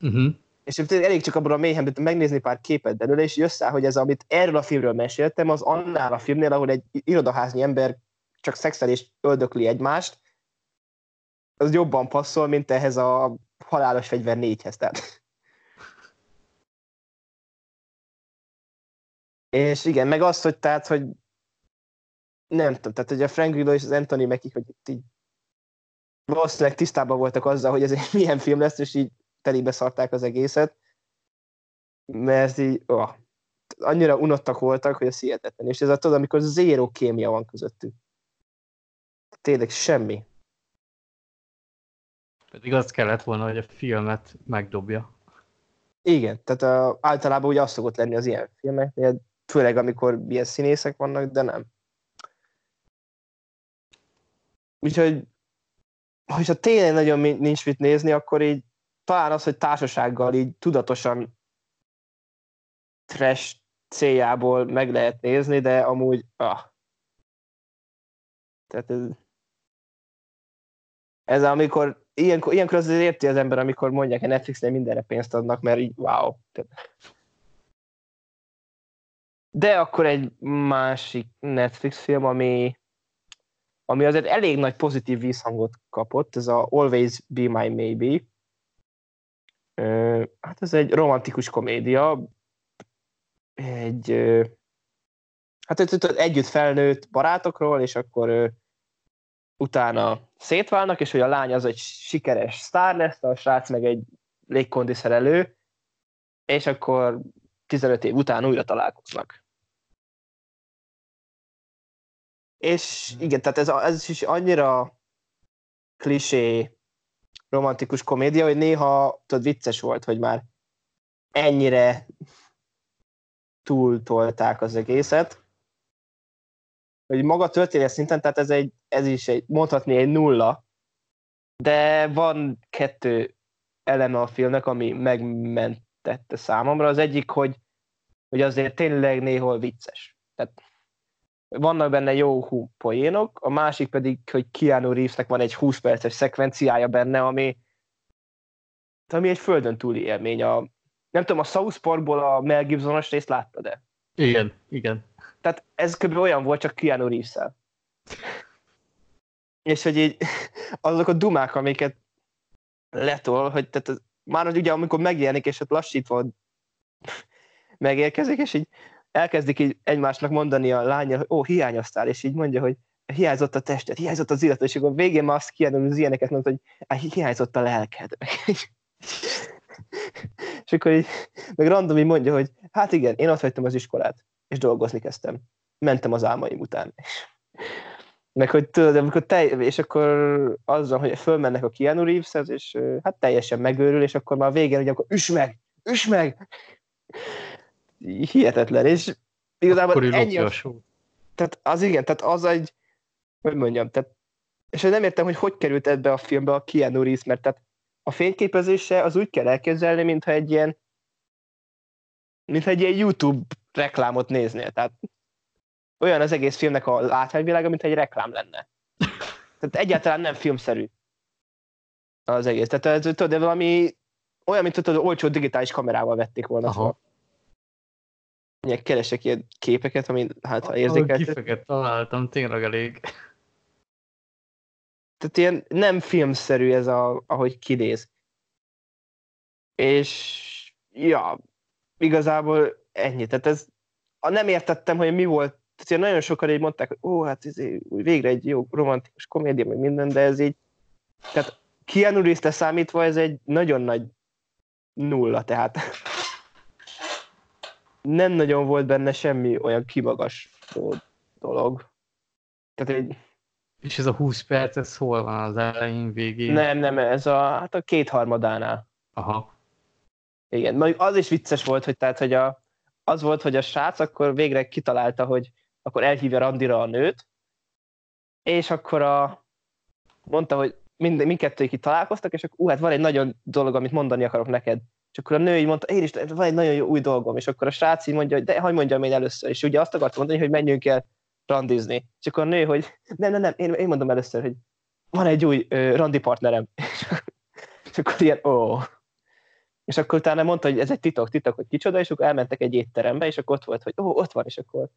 Uh-huh. És elég csak abban a mélyhem megnézni pár képet belőle, és jössz hogy ez, amit erről a filmről meséltem, az annál a filmnél, ahol egy irodaházni ember csak szexel és öldökli egymást, az jobban passzol, mint ehhez a halálos fegyver négyhez. Tehát. És igen, meg az, hogy tehát, hogy nem tudom, tehát hogy a Frank Grillo és az Anthony Mackie, hogy itt így valószínűleg tisztában voltak azzal, hogy ez egy milyen film lesz, és így telibe szarták az egészet, mert így, oh, annyira unottak voltak, hogy ez hihetetlen. És ez a tudod, amikor zéró kémia van közöttük. Tényleg semmi. Pedig az kellett volna, hogy a filmet megdobja. Igen, tehát a, általában ugye az szokott lenni az ilyen filmeknél, főleg amikor ilyen színészek vannak, de nem. Úgyhogy hogyha tényleg nagyon nincs mit nézni, akkor így talán az, hogy társasággal így tudatosan trash céljából meg lehet nézni, de amúgy ah. Tehát ez, ez amikor ilyenkor, ilyenkor azért érti az ember, amikor mondják, hogy Netflixnél mindenre pénzt adnak, mert így wow. De akkor egy másik Netflix film, ami, ami azért elég nagy pozitív vízhangot kapott, ez a Always Be My Maybe. Hát ez egy romantikus komédia, egy hát együtt felnőtt barátokról, és akkor utána szétválnak, és hogy a lány az egy sikeres sztár lesz, a srác meg egy légkondiszerelő, és akkor 15 év után újra találkoznak. És igen, tehát ez, ez is annyira klisé romantikus komédia, hogy néha tudod, vicces volt, hogy már ennyire túltolták az egészet, hogy maga történet szinten, tehát ez, egy, ez is egy, mondhatni egy nulla, de van kettő eleme a filmnek, ami megmentette számomra. Az egyik, hogy, hogy azért tényleg néhol vicces. Tehát vannak benne jó hú poénok, a másik pedig, hogy Keanu Reevesnek van egy 20 perces szekvenciája benne, ami, ami egy földön túli élmény. A, nem tudom, a South Parkból a Mel Gibsonos részt láttad-e? Igen, igen. Tehát ez kb. olyan volt, csak Keanu reeves -el. És hogy így azok a dumák, amiket letol, hogy tehát az, már hogy ugye amikor megjelenik, és ott lassítva megérkezik, és így elkezdik így egymásnak mondani a lánya, hogy ó, hiányoztál, és így mondja, hogy hiányzott a tested, hiányzott az illető, és akkor végén már azt Keanu az ilyeneket mondta, hogy hiányzott a lelked. és akkor így, meg random így mondja, hogy hát igen, én ott hagytam az iskolát és dolgozni kezdtem. Mentem az álmaim után. Meg hogy tudod, amikor te, és akkor azzal, hogy fölmennek a Keanu reeves és hát teljesen megőrül, és akkor már végén, hogy akkor üs meg, üs meg! Hihetetlen, és igazából ennyi a... Tehát az igen, tehát az egy, hogy mondjam, tehát, és nem értem, hogy hogy került ebbe a filmbe a Keanu Reeves, mert tehát a fényképezése az úgy kell elképzelni, mintha egy ilyen mintha egy ilyen YouTube reklámot néznél. Tehát olyan az egész filmnek a látványvilága, mint egy reklám lenne. Tehát egyáltalán nem filmszerű az egész. Tehát ez, tudod, valami olyan, mint tudod, olcsó digitális kamerával vették volna Aha. Ilyen keresek ilyen képeket, amit hát ha érzékeltek. Kifeket találtam, tényleg elég. Tehát ilyen nem filmszerű ez, a, ahogy kinéz. És ja, igazából ennyi. Tehát ez, a nem értettem, hogy mi volt, tehát nagyon sokan így mondták, hogy ó, hát ez végre egy jó romantikus komédia, meg minden, de ez így, tehát Keanu reeves számítva ez egy nagyon nagy nulla, tehát nem nagyon volt benne semmi olyan kimagas dolog. Tehát egy... És ez a 20 perc, ez hol van az elején, végén? Nem, nem, ez a, hát a kétharmadánál. Aha. Igen, majd az is vicces volt, hogy tehát, hogy a, az volt, hogy a srác akkor végre kitalálta, hogy akkor elhívja randira a nőt, és akkor a, mondta, hogy mind, mindkettőjük itt találkoztak, és akkor ú, hát van egy nagyon dolog, amit mondani akarok neked. És akkor a nő így mondta, én is, van egy nagyon jó új dolgom, és akkor a srác így mondja, hogy de hagyd mondjam én először. És ugye azt akartam mondani, hogy menjünk el randizni. És akkor a nő, hogy nem, nem, nem, én, én mondom először, hogy van egy új ö, randi partnerem. és akkor ilyen, ó. Oh. És akkor utána mondta, hogy ez egy titok, titok, hogy kicsoda, és akkor elmentek egy étterembe, és akkor ott volt, hogy ó, oh, ott van, és akkor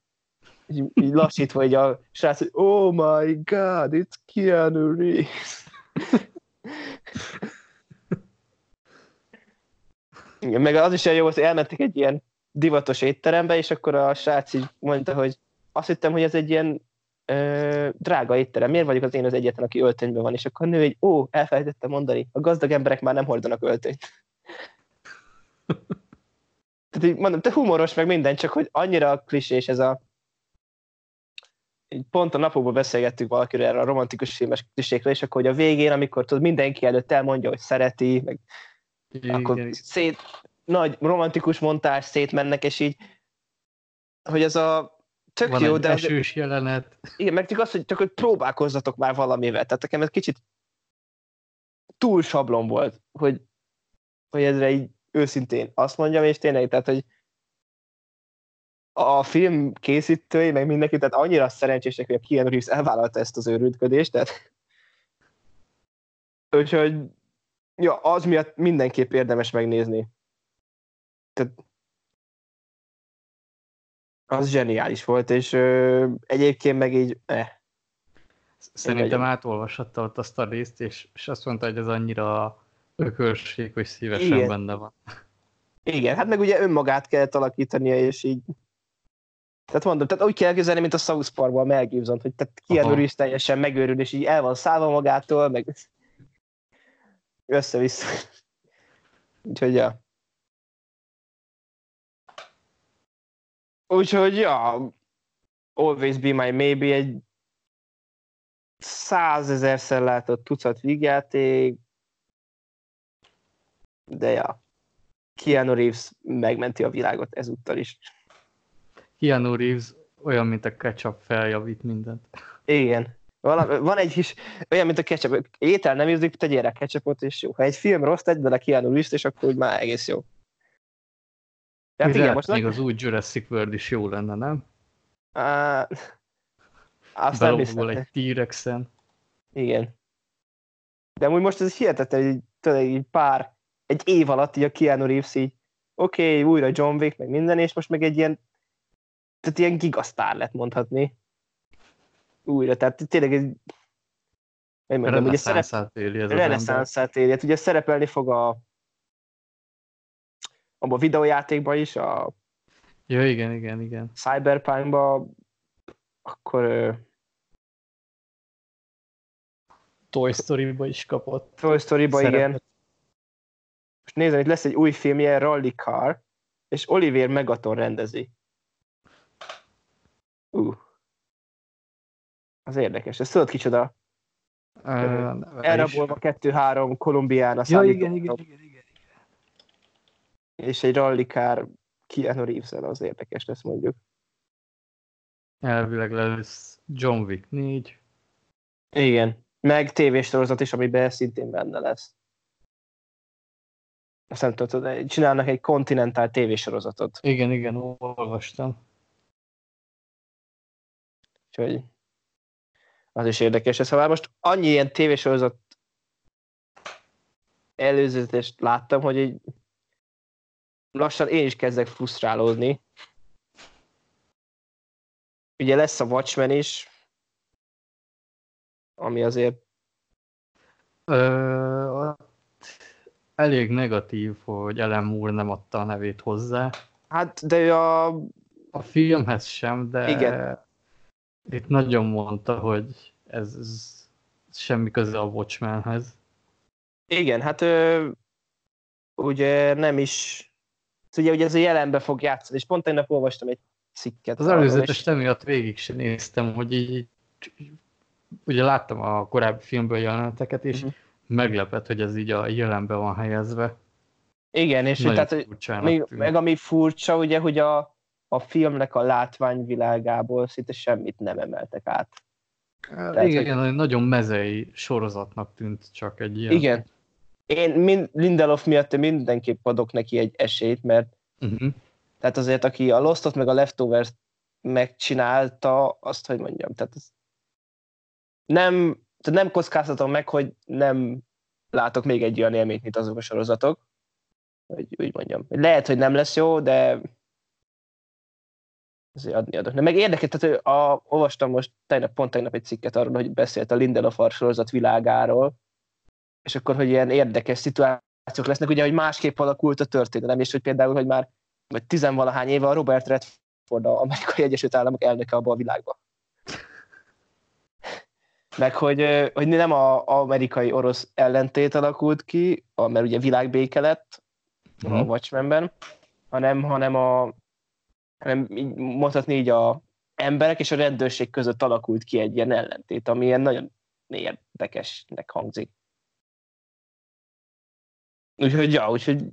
így, így lassítva, hogy a srác, hogy oh my god, it's Keanu Reeves. Igen, meg az is olyan jó hogy elmentek egy ilyen divatos étterembe, és akkor a srác így mondta, hogy azt hittem, hogy ez egy ilyen ö, drága étterem. Miért vagyok az én az egyetlen, aki öltönyben van? És akkor a nő egy, ó, elfelejtettem mondani, a gazdag emberek már nem hordanak öltönyt. Tehát így mondom, te humoros meg minden, csak hogy annyira klisés ez a így pont a napokban beszélgettük valakiről erre a romantikus filmes klisékre, és akkor hogy a végén, amikor tudod, mindenki előtt elmondja, hogy szereti, meg igen. akkor szét, nagy romantikus montás szétmennek, és így, hogy ez a tök Van jó, de... esős jelenet. Igen, meg csak az, hogy csak hogy próbálkozzatok már valamivel. Tehát nekem ez kicsit túl sablon volt, hogy, hogy ezre így őszintén azt mondjam, és tényleg, tehát, hogy a film készítői, meg mindenki, tehát annyira szerencsések, hogy a Keanu Reeves elvállalta ezt az őrültködést, tehát Úgyhogy ja, az miatt mindenképp érdemes megnézni. Tehát az zseniális volt, és ö, egyébként meg így, eh. Szerintem átolvashatta ott azt a részt, és, és azt mondta, hogy ez annyira ökörség, hogy szívesen Igen. benne van. Igen, hát meg ugye önmagát kellett alakítania, és így tehát mondom, tehát úgy kell elképzelni, mint a South Parkban a Mel Gibson, hogy tehát Aha. Reeves teljesen megőrül, és így el van szállva magától, meg össze-vissza. Úgyhogy, ja. Úgyhogy, ja, Always Be My Maybe egy százezerszer látott tucat vígjáték, de ja, Keanu Reeves megmenti a világot ezúttal is. Keanu Reeves olyan, mint a ketchup feljavít mindent. Igen. Valami, van egy is, olyan, mint a ketchup. Étel nem ízik, tegyél rá ketchupot, és jó. Ha egy film rossz, tedd bele Keanu Reeves-t, és akkor úgy már egész jó. Tehát igen, most még az új Jurassic World is jó lenne, nem? Á, azt. Belógol egy T-Rexen. Igen. De amúgy most ez hihetetlen, hogy tudod, így pár, egy év alatt így a Keanu Reeves így, oké, okay, újra John Wick, meg minden, és most meg egy ilyen, tehát ilyen gigasztár lett mondhatni. Újra, tehát tényleg egy, hogy mondjam, ugye szerep, Reneszánszát éli ez reneszánszát éli. Hát ugye szerepelni fog a abban a videójátékban is, a Ja, igen, igen, igen. Cyberpunkban, akkor ö, Toy Story-ba is kapott. Toy Story-ba szerepet. igen. Most nézem, itt lesz egy új filmje, Rally Car, és Oliver Megaton rendezi. Uh. Az érdekes. Ez tudod kicsoda? Uh. Elrabolva 2-3 Kolumbiána Ja, igen, igen, igen, igen. És egy Rally Car Keanu reeves az érdekes lesz mondjuk. Elvileg lesz John Wick 4. Igen. Meg tévésorozat is, amiben szintén benne lesz. Azt nem tudod, csinálnak egy kontinentál tévésorozatot. Igen, igen, olvastam. Úgyhogy az is érdekes. Szóval most annyi ilyen tévésorozat előzetest láttam, hogy így lassan én is kezdek frusztrálódni. Ugye lesz a Watchmen is, ami azért Ö, elég negatív, hogy Ellen Moore nem adta a nevét hozzá. Hát, de ő a... A filmhez sem, de Igen. Itt nagyon mondta, hogy ez, ez semmi köze a Watchmenhez. Igen, hát ő, ugye nem is... Ugye, ugye ez a jelenbe fog játszani, és pont tegnap olvastam egy cikket. Az előzetes és- emiatt végig sem néztem, hogy így, ugye láttam a korábbi filmből jeleneteket, és Mhm. meglepett, hogy ez így a jelenbe van helyezve. Igen, és Nagyon tehát, még, meg ami furcsa, ugye, hogy a, a filmnek a látványvilágából szinte semmit nem emeltek át. Tehát, igen, hogy... nagyon mezei sorozatnak tűnt csak egy ilyen. Igen. Én mind, Lindelof miatt mindenképp adok neki egy esélyt, mert Uh-huh. tehát azért, aki a Lostot meg a Leftovers megcsinálta, azt, hogy mondjam, tehát ez nem, tehát nem kockáztatom meg, hogy nem látok még egy olyan élményt, mint azok a sorozatok. Hogy úgy mondjam. Lehet, hogy nem lesz jó, de azért adni adok. De meg érdekes, tehát a, olvastam most tegnap, pont tegnap egy cikket arról, hogy beszélt a Lindelof sorozat világáról, és akkor, hogy ilyen érdekes szituációk lesznek, ugye, hogy másképp alakult a történelem, és hogy például, hogy már vagy tizenvalahány éve a Robert Redford, a Amerikai Egyesült Államok elnöke abban a világban. Meg hogy, hogy nem a amerikai-orosz ellentét alakult ki, mert ugye világbéke lett a Mhm. Watchmenben, hanem, hanem a hanem így, mondhatni így a emberek és a rendőrség között alakult ki egy ilyen ellentét, ami ilyen nagyon érdekesnek hangzik. Úgyhogy, ja, úgyhogy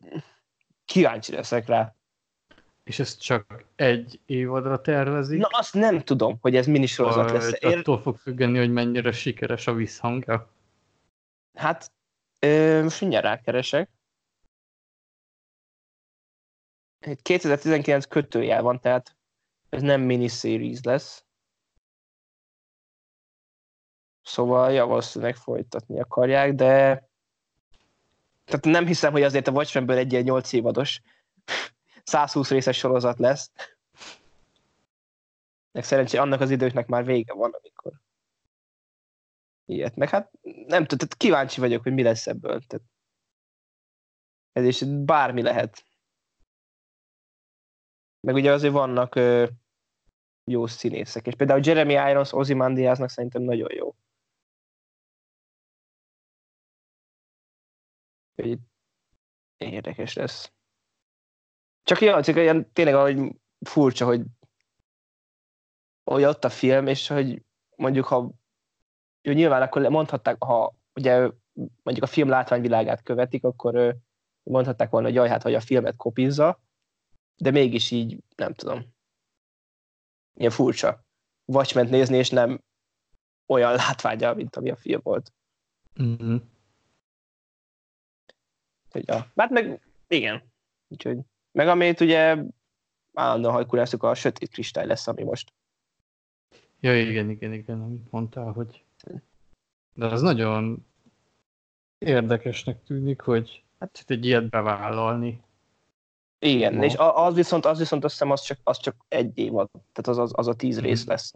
kíváncsi leszek rá. És ezt csak egy évadra tervezik. Na, azt nem tudom, hogy ez minisorozat lesz. Én, attól fog függeni, hogy mennyire sikeres a visszhangja. hát, ö, most mindjárt rákeresek. 2019 kötőjel van, tehát ez nem miniseries lesz. Szóval ja, valószínűleg folytatni akarják, de Tehát nem hiszem, hogy azért a Watchmenből egy ilyen 8 évados 120 részes sorozat lesz. Meg szerencsé annak az időknek már vége van, amikor ilyet. Meg hát nem tudom, tehát kíváncsi vagyok, hogy mi lesz ebből. Tehát ez is bármi lehet. Meg ugye azért vannak ö, jó színészek, és például Jeremy Irons Ozymandiasnak szerintem nagyon jó. Érdekes lesz. Csak ilyen, csak ilyen tényleg ahogy furcsa, hogy, hogy ott a film, és hogy mondjuk, ha jó, nyilván akkor mondhatták, ha ugye mondjuk a film látványvilágát követik, akkor mondhatták volna, hogy jaj, hát hogy a filmet kopizza, de mégis így, nem tudom. Ilyen furcsa. Watchmen nézni, és nem olyan látványa, mint ami a film volt. Mm-hmm. Hogy. Hát meg, igen. Úgyhogy, meg amit ugye állandóan hajkulászuk, a sötét kristály lesz, ami most. Ja, igen, igen, igen, amit mondtál, hogy de az nagyon érdekesnek tűnik, hogy hát egy ilyet bevállalni. Igen, no. és az viszont, az viszont azt hiszem, az csak, az csak egy év, tehát az, az, az a tíz rész lesz.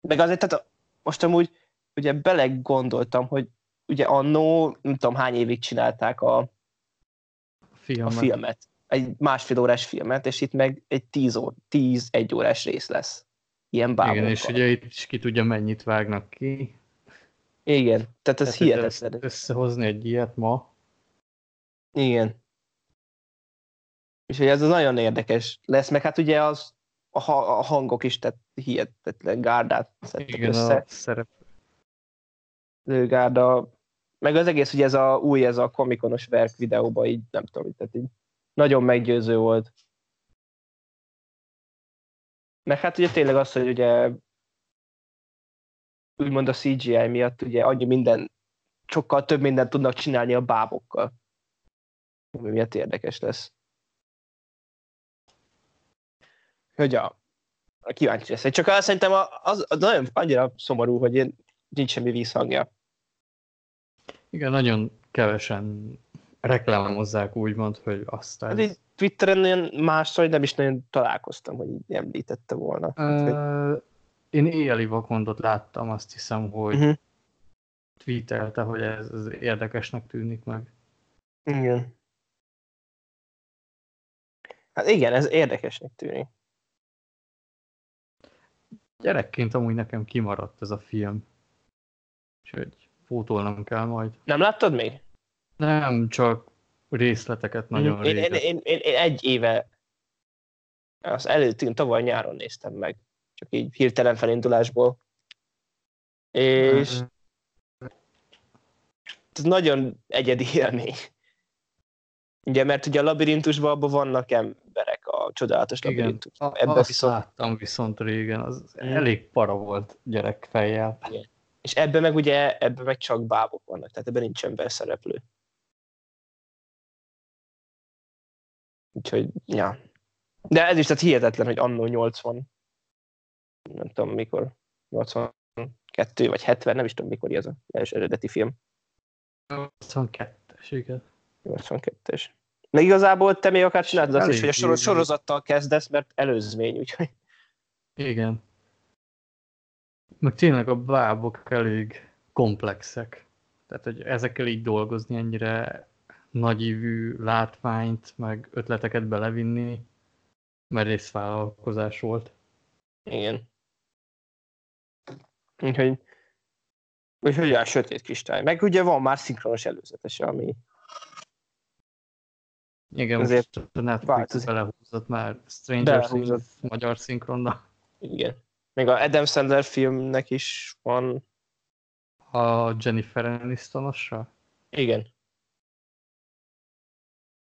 Meg azért, tehát most amúgy ugye belegondoltam, hogy ugye annó, nem tudom hány évig csinálták a, filmet. a filmet. Egy másfél órás filmet, és itt meg egy tíz, ó, tíz egy órás rész lesz. Ilyen bábonkkal. Igen, és ugye itt is ki tudja mennyit vágnak ki. Igen, tehát ez tehát hihetetlen. Összehozni egy ilyet ma. Igen. És hogy ez az nagyon érdekes lesz, meg hát ugye az a, ha- a hangok is, tehát hihetetlen gárdát szedtek Igen, össze. a szerep. Gárda, meg az egész, ugye ez a új, ez a komikonos verk videóban így, nem tudom, tehát így nagyon meggyőző volt. Meg hát ugye tényleg az, hogy ugye úgymond a CGI miatt ugye annyi minden, sokkal több mindent tudnak csinálni a bábokkal. Ami miatt érdekes lesz. Hogy a, a kíváncsi lesz. Csak azt szerintem az, az nagyon annyira szomorú, hogy én, nincs semmi vízhangja. Igen, nagyon kevesen reklámozzák úgymond, hogy azt Hát így Twitteren olyan mással nem is nagyon találkoztam, hogy így említette volna. Hát, uh, én éjjeli vakondot láttam, azt hiszem, hogy uh-huh. tweetelte, hogy ez, ez érdekesnek tűnik meg. Igen. Hát igen, ez érdekesnek tűnik. Gyerekként amúgy nekem kimaradt ez a film. Úgyhogy fótolnom kell majd. Nem láttad még? Nem, csak részleteket nagyon én, én, én, én, én egy éve az előttünk tavaly nyáron néztem meg csak így hirtelen felindulásból. És ez nagyon egyedi élmény. Ugye, mert ugye a labirintusban abban vannak a csodálatos Igen, labirintusban. Ebben azt viszont... láttam viszont régen, az elég para volt gyerekfejjel. Igen. És ebben meg ugye, ebben meg csak bábok vannak, tehát ebben nincs ember szereplő. Úgyhogy, ja. De ez is tehát hihetetlen, hogy annó 80 nem tudom mikor, 82 vagy 70, nem is tudom mikor az első eredeti film. 82-es, igen. 82-es. Meg igazából te még akár csináltad azt is, hogy a soroz, sorozattal kezdesz, mert előzmény, úgyhogy... Igen. Meg tényleg a bábok elég komplexek. Tehát, hogy ezekkel így dolgozni ennyire nagyívű látványt, meg ötleteket belevinni, mert részvállalkozás volt. Igen. Úgyhogy, úgyhogy a sötét kristály. Meg ugye van már szinkronos előzetese, ami igen, azért most a Netflix belehúzott már Stranger Things magyar szinkronna. Igen. Még a Adam Sandler filmnek is van. A Jennifer Anistonossal? Igen.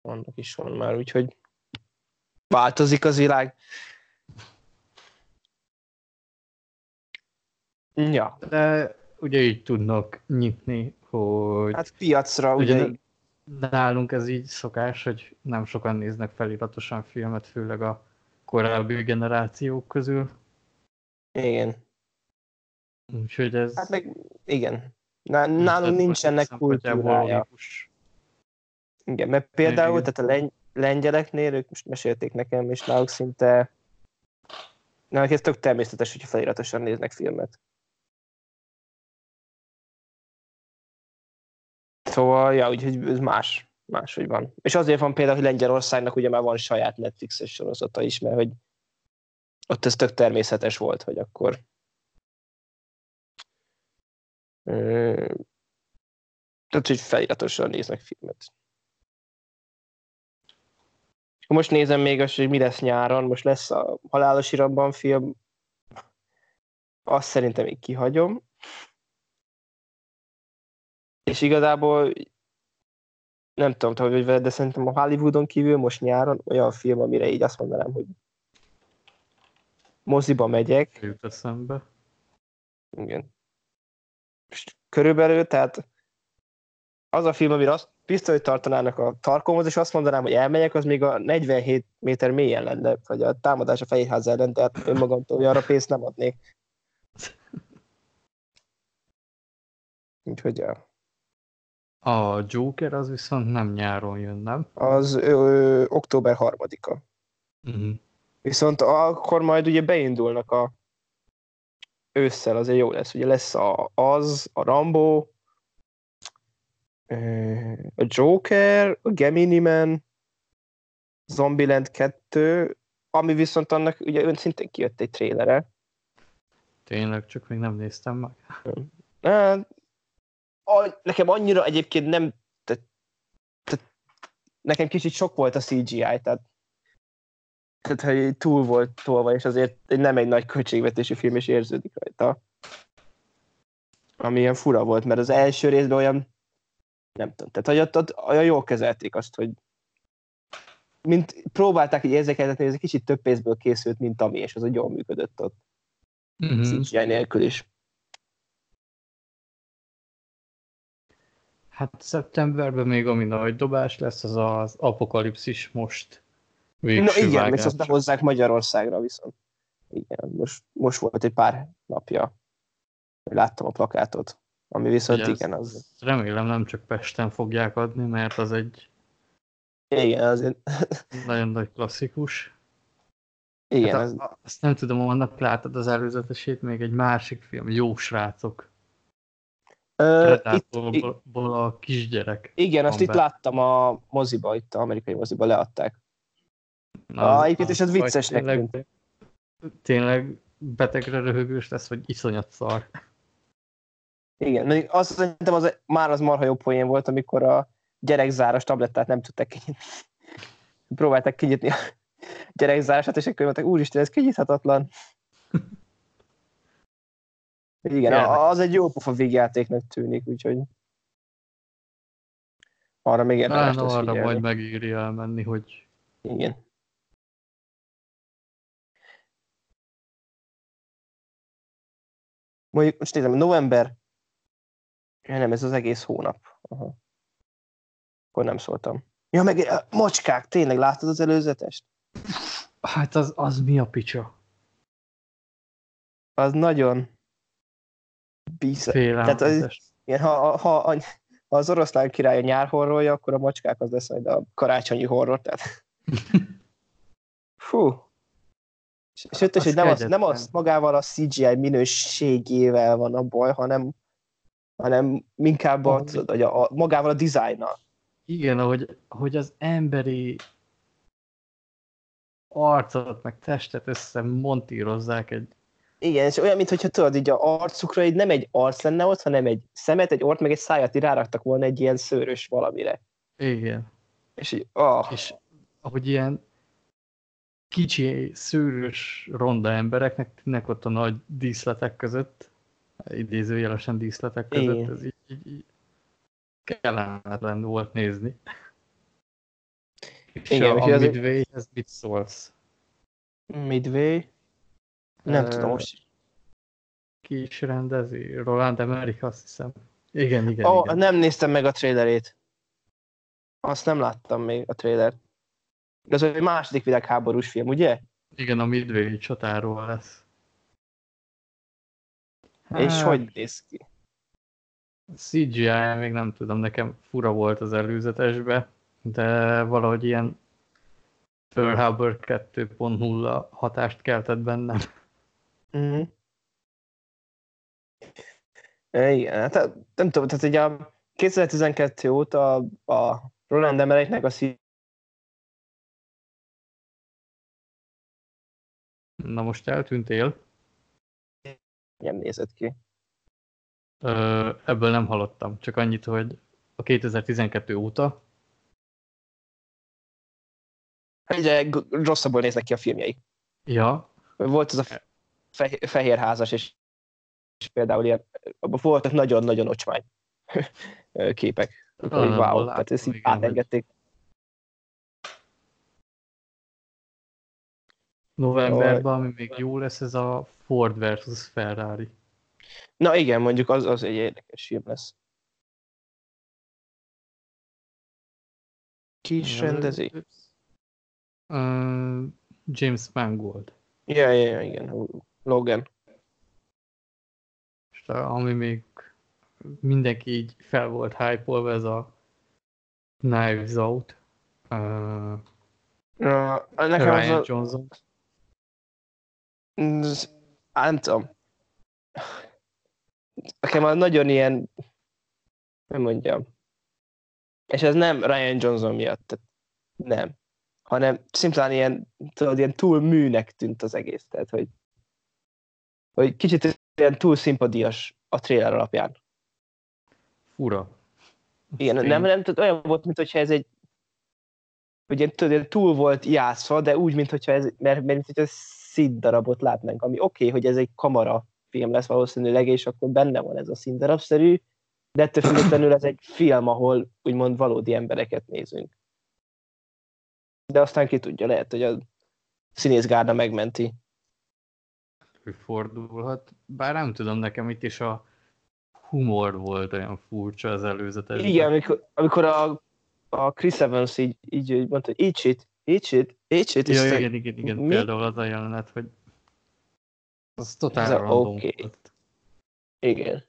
Annak is van már, úgyhogy változik az világ. Ja. De ugye így tudnak nyitni, hogy... Hát piacra ugye... ugye nálunk ez így szokás, hogy nem sokan néznek feliratosan filmet, főleg a korábbi generációk közül. Igen. Úgyhogy ez... Hát meg igen. Nálunk nincsenek kultúrája. Igen, mert például, Igen. tehát a lengy- lengyeleknél, ők most mesélték nekem, és náluk szinte náluk ez tök természetes, hogyha feliratosan néznek filmet. Szóval, ja, úgyhogy ez más, máshogy van. És azért van például, hogy Lengyelországnak ugye már van saját Netflixes sorozata is, mert hogy ott ez tök természetes volt, hogy akkor tehát, hogy feliratosan néznek filmet. Most nézem még azt, hogy mi lesz nyáron. Most lesz a Halálos Iramban film. Azt szerintem még kihagyom. És igazából nem tudom, te hogy veled, de szerintem a Hollywoodon kívül most nyáron olyan film, amire így azt mondanám, hogy moziba megyek. Jut eszembe. Igen. És körülbelül, tehát az a film, amire azt hogy tartanának a tarkomhoz, és azt mondanám, hogy elmegyek, az még a 47 méter mélyen lenne, vagy a támadás a Fehérház ellen, tehát önmagamtól arra pénzt nem adnék. Úgyhogy ja. A Joker az viszont nem nyáron jön, nem? az ö, ö, október 3-a. Uh-huh. Viszont akkor majd ugye beindulnak a ősszel, azért jó lesz. Ugye lesz a, az, a Rambo, a Joker, a Gemini Man, Zombieland 2, ami viszont annak ugye szintén kijött egy trélere. Tényleg, csak még nem néztem meg. Hát, a, nekem annyira egyébként nem, tehát, tehát, nekem kicsit sok volt a CGI, tehát, tehát hogy túl volt tolva, és azért nem egy nagy költségvetésű film, és érződik rajta. Ami ilyen fura volt, mert az első részben olyan, nem tudom, tehát hogy ott, ott olyan jól kezelték azt, hogy mint próbálták így érzékeltetni, ez egy kicsit több pénzből készült, mint ami, és az úgy jól működött ott. Uh-huh. CGI nélkül is. Hát szeptemberben még ami nagy dobás lesz, az az apokalipszis most. Végső Na igen, vágás. még azt behozzák Magyarországra viszont. Igen, most, most volt egy pár napja, hogy láttam a plakátot, ami viszont Ugye igen, az, Remélem nem csak Pesten fogják adni, mert az egy igen, azért, nagyon nagy klasszikus. igen, hát az, a, azt nem tudom, annak láttad az előzetesét, még egy másik film, Jó srácok. Ö, itt, a kisgyerek. igen, azt van itt be. láttam a moziba, itt a amerikai moziba leadták. Na, Ah, egyébként az vagy viccesnek tényleg, tényleg betegre röhögős lesz, vagy iszonyat szar. Igen, azt szerintem az, már az marha jó poén volt, amikor a gyerekzáros tablettát nem tudták kinyitni. Próbálták kinyitni a gyerekzárását, és akkor mondták, úristen, ez kinyithatatlan. Igen, Érdekes. az egy jó pofa végjátéknak tűnik, úgyhogy arra még érdemes lesz arra figyelni. majd megéri elmenni, hogy Igen. Mondjuk, most nézem, november... Nem, ez az egész hónap. Aha. Akkor nem szóltam. Ja, meg a macskák, tényleg láttad az előzetest? hát az, az mi a picsa? Az nagyon bizony. Tehát az, igen, ha, ha, ha, az oroszlán király a nyár horrorja, akkor a macskák az lesz majd a karácsonyi horror. Tehát... Fú. Sőt, és Az hogy nem az, nem az magával a CGI minőségével van a baj, hanem, hanem inkább a, tudod, hogy a, a, magával a dizájnnal. Igen, ahogy, ahogy az emberi arcot, meg testet össze montírozzák egy... Igen, és olyan, mintha tudod, így a arcukra így nem egy arc lenne ott, hanem egy szemet, egy ort, meg egy szájat így ráraktak volna egy ilyen szőrös valamire. Igen. És így, ah, És ahogy ilyen kicsi, szőrös, ronda embereknek tűnnek ott a nagy díszletek között, idézőjelesen díszletek között, Igen. ez így, így, így kellemetlen volt nézni. És Igen, a, a azért- Midway-hez mit szólsz? Midway. Nem Ö, tudom most. Ki is rendezi? Roland Emmerich, azt hiszem. Igen, igen, Ó, igen. nem néztem meg a trailerét. Azt nem láttam még a trailert. De az egy második világháborús film, ugye? Igen, a Midway csatáról lesz. És Hát, hogy néz ki? CGI még nem tudom, nekem fura volt az előzetesbe. de valahogy ilyen Pearl Harbor 2.0 hatást keltett bennem. Mm. Igen, hát nem tudom, tehát ugye a 2012 óta a Roland Emmerichnek a szív... Na most eltűntél? Nem nézett ki. Ö, ebből nem hallottam, csak annyit, hogy a 2012 óta. Egyre rosszabbul néznek ki a filmjei. Ja. Volt az a fe- fehér házas, és, és például ilyen, voltak nagyon-nagyon ocsmány képek. Így, wow, tehát ezt így átengedték. Novemberben, ami még jó lesz, ez a Ford versus Ferrari. Na igen, mondjuk az, az egy érdekes film lesz. Ki is rendezi? Uh, James Mangold. Ja, ja, ja, igen. Logan. És ami még mindenki így fel volt hype ez a Knives Out. Uh, uh, nekem Ryan az a... Johnson. Nem tudom. Nekem az nagyon ilyen, nem mondjam, és ez nem Ryan Johnson miatt, nem, hanem szimplán ilyen, tudod, ilyen túl műnek tűnt az egész, tehát hogy, hogy kicsit ilyen túl szimpadias a trailer alapján. Fura. Igen, Fény. nem, nem, tehát olyan volt, mintha ez egy hogy tudod, túl volt játszva, de úgy, mintha ez, mert, mert mint hogy színdarabot látnánk, ami oké, okay, hogy ez egy kamera film lesz valószínűleg, és akkor benne van ez a színdarabszerű, de ettől függetlenül ez egy film, ahol úgymond valódi embereket nézünk. De aztán ki tudja, lehet, hogy a színészgárda megmenti. Fordulhat, bár nem tudom, nekem itt is a humor volt olyan furcsa az előzetes. Igen, amikor, amikor a, a Chris Evans így, így, így mondta, hogy eat shit, eat shit, eat shit. Ja, igen, igen, igen, igen, például az a jelenet, hogy az totál random okay. volt. Igen.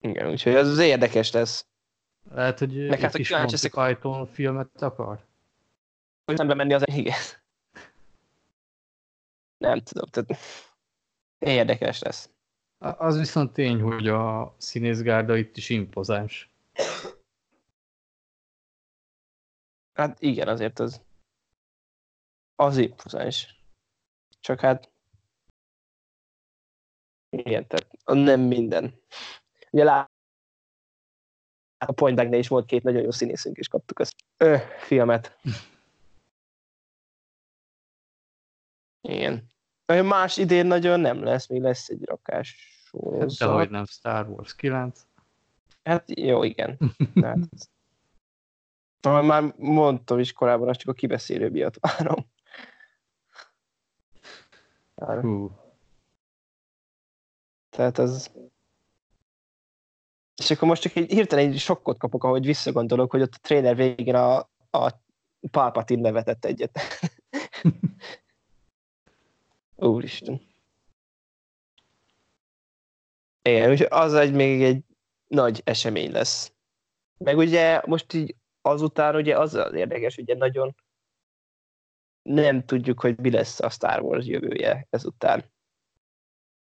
Igen, úgyhogy ez az érdekes lesz. Lehet, hogy Meg hát, is Monty Python filmet akar? Hogy nem bemenni az igen. Nem tudom, tehát érdekes lesz. Az viszont tény, hogy a színészgárda itt is impozáns. Hát igen, azért az az impozáns. Csak hát igen, tehát nem minden. Ugye lát, a Point Blank is volt két nagyon jó színészünk, és kaptuk ezt ö, filmet. Igen. Más idén nagyon nem lesz, még lesz egy rakás sorozat. Hát, hogy nem Star Wars 9. Hát jó, igen. hát, már mondtam is korábban, azt csak a kibeszélő miatt várom. Hú. Tehát az... És akkor most csak egy hirtelen egy sokkot kapok, ahogy visszagondolok, hogy ott a tréner végén a, a Palpatine nevetett egyet. Úristen. Igen, és az egy még egy nagy esemény lesz. Meg ugye most így azután ugye az az érdekes, ugye nagyon nem tudjuk, hogy mi lesz a Star Wars jövője ezután.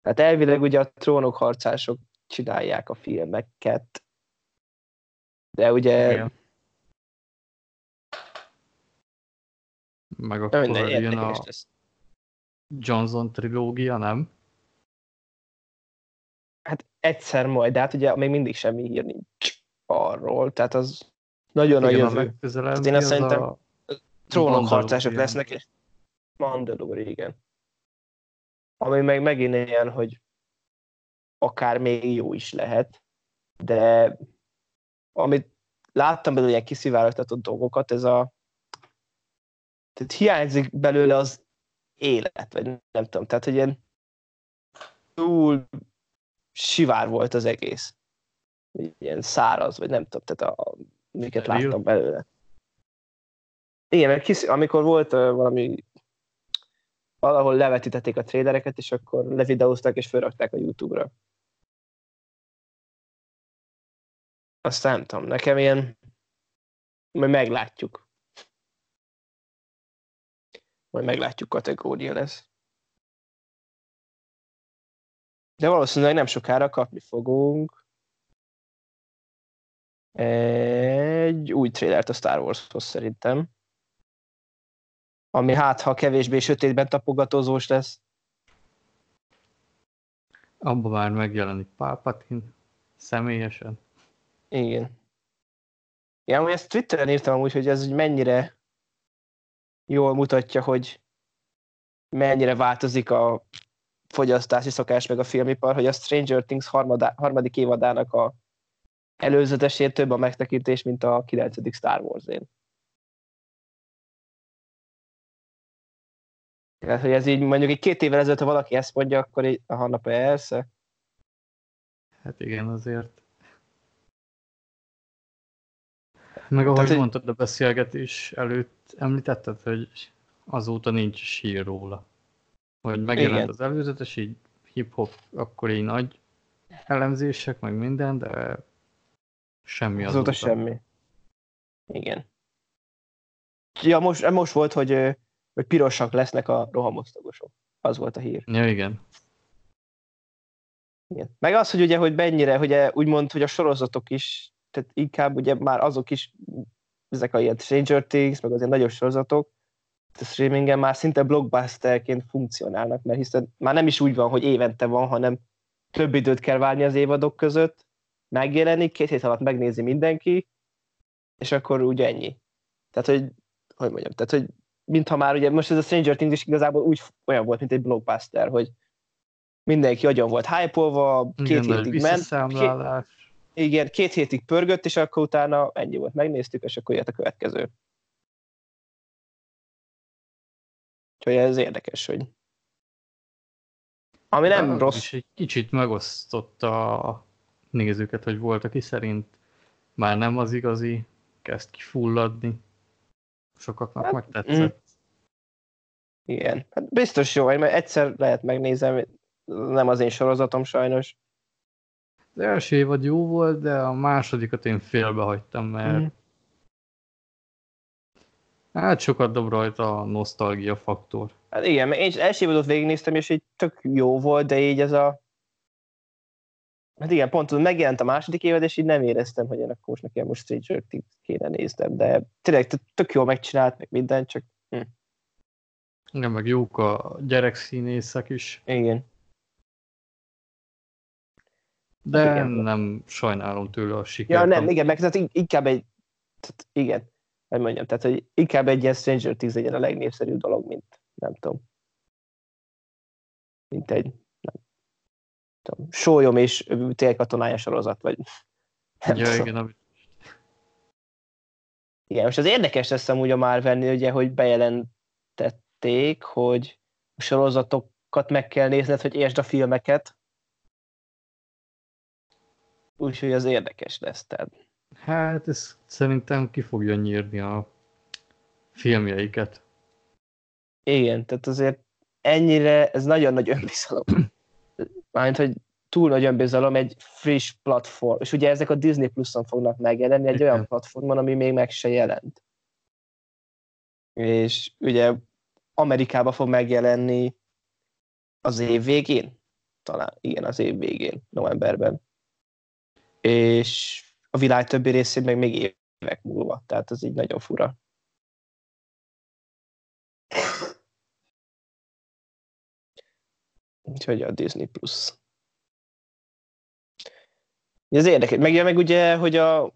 Hát elvileg ugye a trónok harcások csinálják a filmeket, de ugye... Igen. Meg akkor jön a lesz. Johnson trilógia, nem? Hát egyszer majd, de hát ugye még mindig semmi hír nincs arról, tehát az nagyon Igen, a jövő. Hát én azt szerintem a... trónok harcások lesznek, és Mandalore, igen. Ami meg megint ilyen, hogy akár még jó is lehet, de amit láttam belőle ilyen kiszivárogtatott dolgokat, ez a tehát hiányzik belőle az élet, vagy nem tudom, tehát hogy ilyen túl sivár volt az egész. Ilyen száraz, vagy nem tudom, tehát a, miket láttam belőle. Igen, mert kisz, amikor volt uh, valami valahol levetítették a trélereket, és akkor levideózták és felrakták a YouTube-ra. Azt nem tudom, nekem ilyen majd meglátjuk. Majd meglátjuk kategória lesz. De valószínűleg nem sokára kapni fogunk egy új trailert a Star Warshoz szerintem. Ami hát, ha kevésbé sötétben tapogatózós lesz. Abban már megjelenik Palpatine személyesen. Igen. Ja, ezt Twitteren írtam amúgy, hogy ez mennyire jól mutatja, hogy mennyire változik a fogyasztási szokás meg a filmipar, hogy a Stranger Things harmadá, harmadik évadának a előzetesét több a megtekintés, mint a 9. Star Wars-én. Tehát, hogy ez így mondjuk egy két évvel ezelőtt, ha valaki ezt mondja, akkor így, aha, na persze. Hát igen, azért. Meg ahogy Tehát, mondtad a beszélgetés előtt, említetted, hogy azóta nincs sír róla. Hogy megjelent igen. az előzetes, így hip-hop, akkor így nagy elemzések, meg minden, de semmi azóta. Azóta semmi. Igen. Ja, most, most volt, hogy hogy pirosak lesznek a rohamosztagosok. Az volt a hír. Ja, igen. igen. Meg az, hogy ugye, hogy mennyire, ugye úgymond, hogy a sorozatok is, tehát inkább ugye már azok is, ezek a ilyen Stranger Things, meg az ilyen nagyobb sorozatok, a streamingen már szinte blockbusterként funkcionálnak, mert hiszen már nem is úgy van, hogy évente van, hanem több időt kell várni az évadok között, megjelenik, két hét alatt megnézi mindenki, és akkor úgy ennyi. Tehát, hogy, hogy mondjam, tehát, hogy mintha már ugye most ez a Stranger Things is igazából úgy olyan volt, mint egy blockbuster, hogy mindenki agyon volt hype két igen, hétig ment. Két, igen, két hétig pörgött, és akkor utána ennyi volt, megnéztük, és akkor jött a következő. Úgyhogy ez érdekes, hogy ami nem De rossz. És egy kicsit megosztotta a nézőket, hogy volt, aki szerint már nem az igazi, kezd kifulladni. Sokaknak hát, megtetszett. Mm. Igen, hát biztos jó, mert egyszer lehet megnézem, nem az én sorozatom sajnos. Az első évad jó volt, de a másodikat én félbehagytam, mert mm. hát sokat dob rajta a nosztalgia faktor. Hát igen, mert én első évadot végignéztem, és így tök jó volt, de így ez a Hát igen, pont megjelent a második évad, és így nem éreztem, hogy ennek most nekem most Stranger Things kéne néztem, de tényleg tök jól megcsinált, meg minden, csak... Hm. Igen, meg jók a gyerekszínészek is. Igen. De hát igen. nem sajnálom tőle a sikert. Ja, nem, igen, meg tehát inkább egy, tehát igen, hogy mondjam, tehát hogy inkább egy ilyen Stranger Things legyen a legnépszerűbb dolog, mint nem tudom, mint egy tudom, sólyom és télkatonája sorozat, vagy nem ja, tudom. igen, igen, most az érdekes lesz amúgy a Marvel ugye, hogy bejelentették, hogy a sorozatokat meg kell nézned, hogy értsd a filmeket. Úgyhogy az érdekes lesz. Tehát. Hát ez szerintem ki fogja nyírni a filmjeiket. Igen, tehát azért ennyire, ez nagyon nagy önbizalom. Mármint, hogy túl nagy önbizalom egy friss platform, és ugye ezek a Disney Plus-on fognak megjelenni, egy olyan platformon, ami még meg se jelent. És ugye Amerikába fog megjelenni az év végén, talán, igen, az év végén, novemberben. És a világ többi részén meg még évek múlva, tehát ez így nagyon fura. Úgyhogy a Disney Plus. Ez érdekes. Meg, meg ugye, hogy a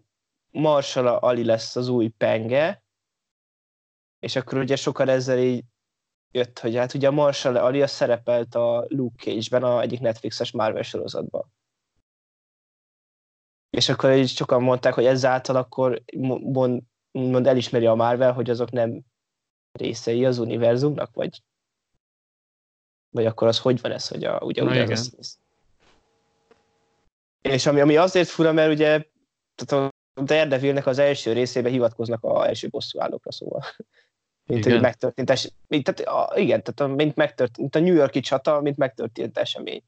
Marshall Ali lesz az új penge, és akkor ugye sokan ezzel így jött, hogy hát ugye a Marshall Ali a szerepelt a Luke Cage-ben, a egyik Netflixes Marvel sorozatban. És akkor így sokan mondták, hogy ezáltal akkor mond, mond elismeri a Marvel, hogy azok nem részei az univerzumnak, vagy vagy akkor az hogy van ez, hogy a, ugye, ugye az, És ami, ami azért fura, mert ugye tehát a Daredevilnek az első részében hivatkoznak a első bosszúállókra, szóval. Mint igen. hogy megtörtént es, mint, tehát, a, igen, tehát a, mint megtörtént, mint a New Yorki csata, mint megtörtént esemény.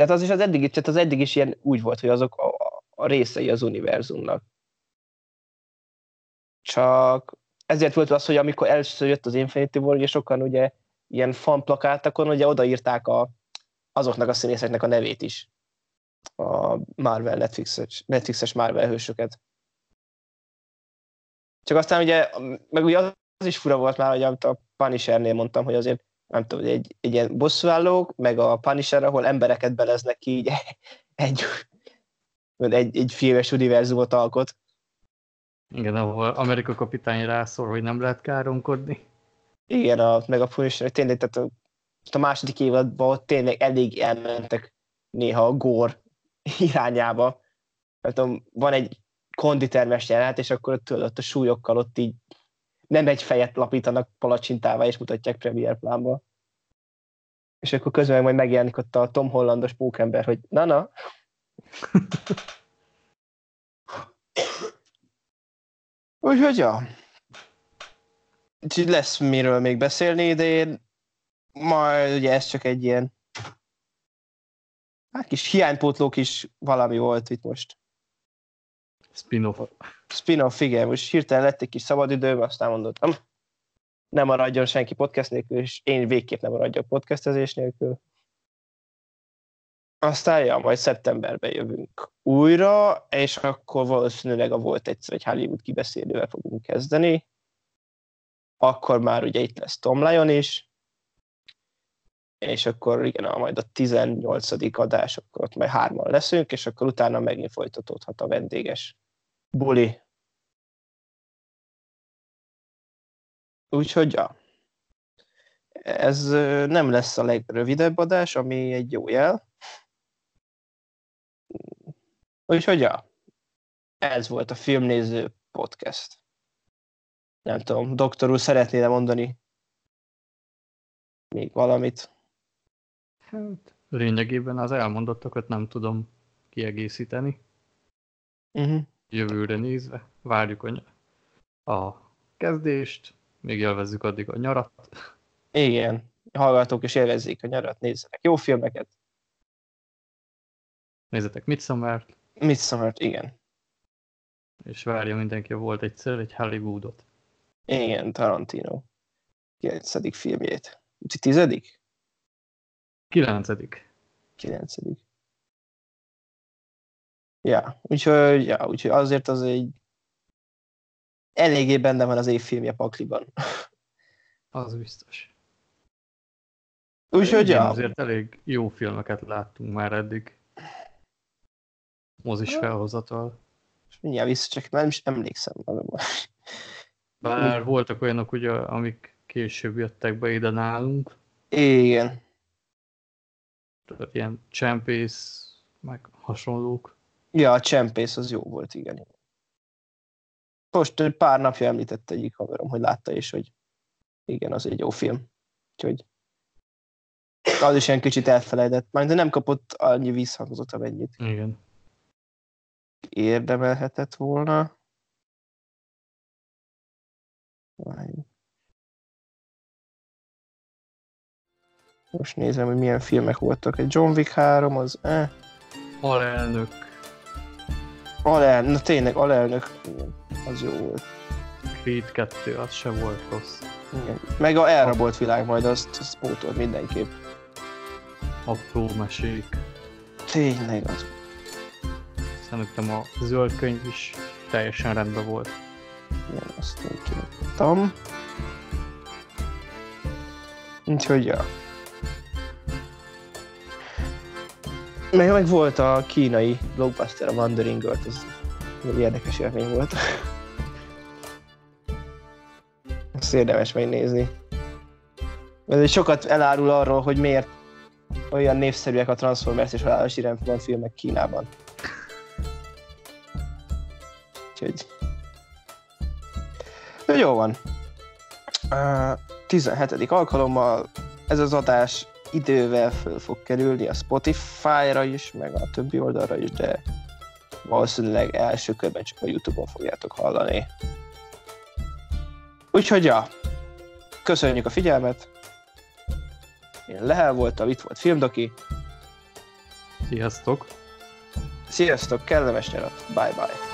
Tehát az is az eddig, tehát az eddig is ilyen úgy volt, hogy azok a, a részei az univerzumnak. Csak ezért volt az, hogy amikor először jött az Infinity War, ugye sokan ugye ilyen fanplakátokon ugye odaírták a, azoknak a színészeknek a nevét is. A Marvel Netflixes, Netflixes Marvel hősöket. Csak aztán ugye, meg ugye az is fura volt már, hogy a Punishernél mondtam, hogy azért nem tudom, egy, egy ilyen bosszúállók, meg a Punisher, ahol embereket beleznek ki így egy, egy, egy filmes univerzumot alkot. Igen, ahol Amerika kapitány rászól, hogy nem lehet káromkodni. Igen, a, meg a Punisher, tényleg, tehát a, a második évadban ott tényleg elég elmentek néha a gór irányába. Mert van egy konditermes jelenet, és akkor tudod, ott a súlyokkal ott így nem egy fejet lapítanak palacsintával, és mutatják Premier plánba. És akkor közben majd megjelenik ott a Tom Hollandos pókember, hogy na-na. Úgyhogy ja. Úgyhogy lesz miről még beszélni, de én majd ugye ez csak egy ilyen hát kis hiánypótló kis valami volt itt most. Spin-off. Spin-off, igen. Most hirtelen lett egy kis szabadidőm, aztán mondottam, nem maradjon senki podcast nélkül, és én végképp nem maradjak podcastezés nélkül. Aztán, ja, majd szeptemberben jövünk újra, és akkor valószínűleg a volt egyszer egy Hollywood kibeszélővel fogunk kezdeni. Akkor már ugye itt lesz Tom Lyon is, és akkor igen, majd a 18. adás, akkor ott majd hárman leszünk, és akkor utána megint folytatódhat a vendéges buli. Úgyhogy ja. Ez nem lesz a legrövidebb adás, ami egy jó jel. Úgyhogy ja. Ez volt a Filmnéző Podcast. Nem tudom, doktor úr szeretnél mondani még valamit? Hát, lényegében az elmondottakat nem tudom kiegészíteni. Uh-huh. Jövőre nézve várjuk a, a kezdést, még élvezzük addig a nyarat. Igen, hallgatók is élvezzék a nyarat, nézzenek jó filmeket. Nézzetek Midsommar-t. Midsommar-t, igen. És várja mindenki, volt egyszer egy Hollywoodot. Igen, Tarantino. 9. filmjét. Úgyhogy tizedik? Kilencedik. Kilencedik. Ja, úgyhogy, ja, úgyhogy azért az egy eléggé benne van az évfilmje pakliban. Az biztos. Úgyhogy, ja. Azért elég jó filmeket láttunk már eddig. Mozis felhozatal. És mindjárt vissza, csak nem is emlékszem magamban. Bár voltak olyanok, ugye, amik később jöttek be ide nálunk. Igen tehát ilyen csempész, meg hasonlók. Ja, a csempész az jó volt, igen. Most pár napja említette egyik haverom, hogy látta is, hogy igen, az egy jó film. Úgyhogy az is ilyen kicsit elfelejtett, majd de nem kapott annyi visszhangzott, amennyit. Igen. Érdemelhetett volna. Várjunk. Most nézem, hogy milyen filmek voltak. Egy John Wick 3, az eh. Alelnök. Alel, na tényleg, alelnök. Igen, az jó volt. Creed 2, az se volt rossz. Igen. Meg a elrabolt világ majd, azt, azt pótolt mindenképp. Apró mesék. Tényleg az. Szerintem a zöld könyv is teljesen rendben volt. Igen, azt nem tudtam. Úgyhogy, ja. Meg, meg volt a kínai blockbuster, a Wandering Earth, az egy érdekes élmény volt. Ezt érdemes megnézni. Ez sokat elárul arról, hogy miért olyan népszerűek a Transformers és halálos irányban filmek Kínában. Úgyhogy... Jó van. Uh, 17. alkalommal ez az adás idővel föl fog kerülni a Spotify-ra is, meg a többi oldalra is, de valószínűleg első körben csak a Youtube-on fogjátok hallani. Úgyhogy ja, köszönjük a figyelmet. Én Lehel voltam, itt volt Filmdoki. Sziasztok! Sziasztok, kellemes nyarat, bye-bye!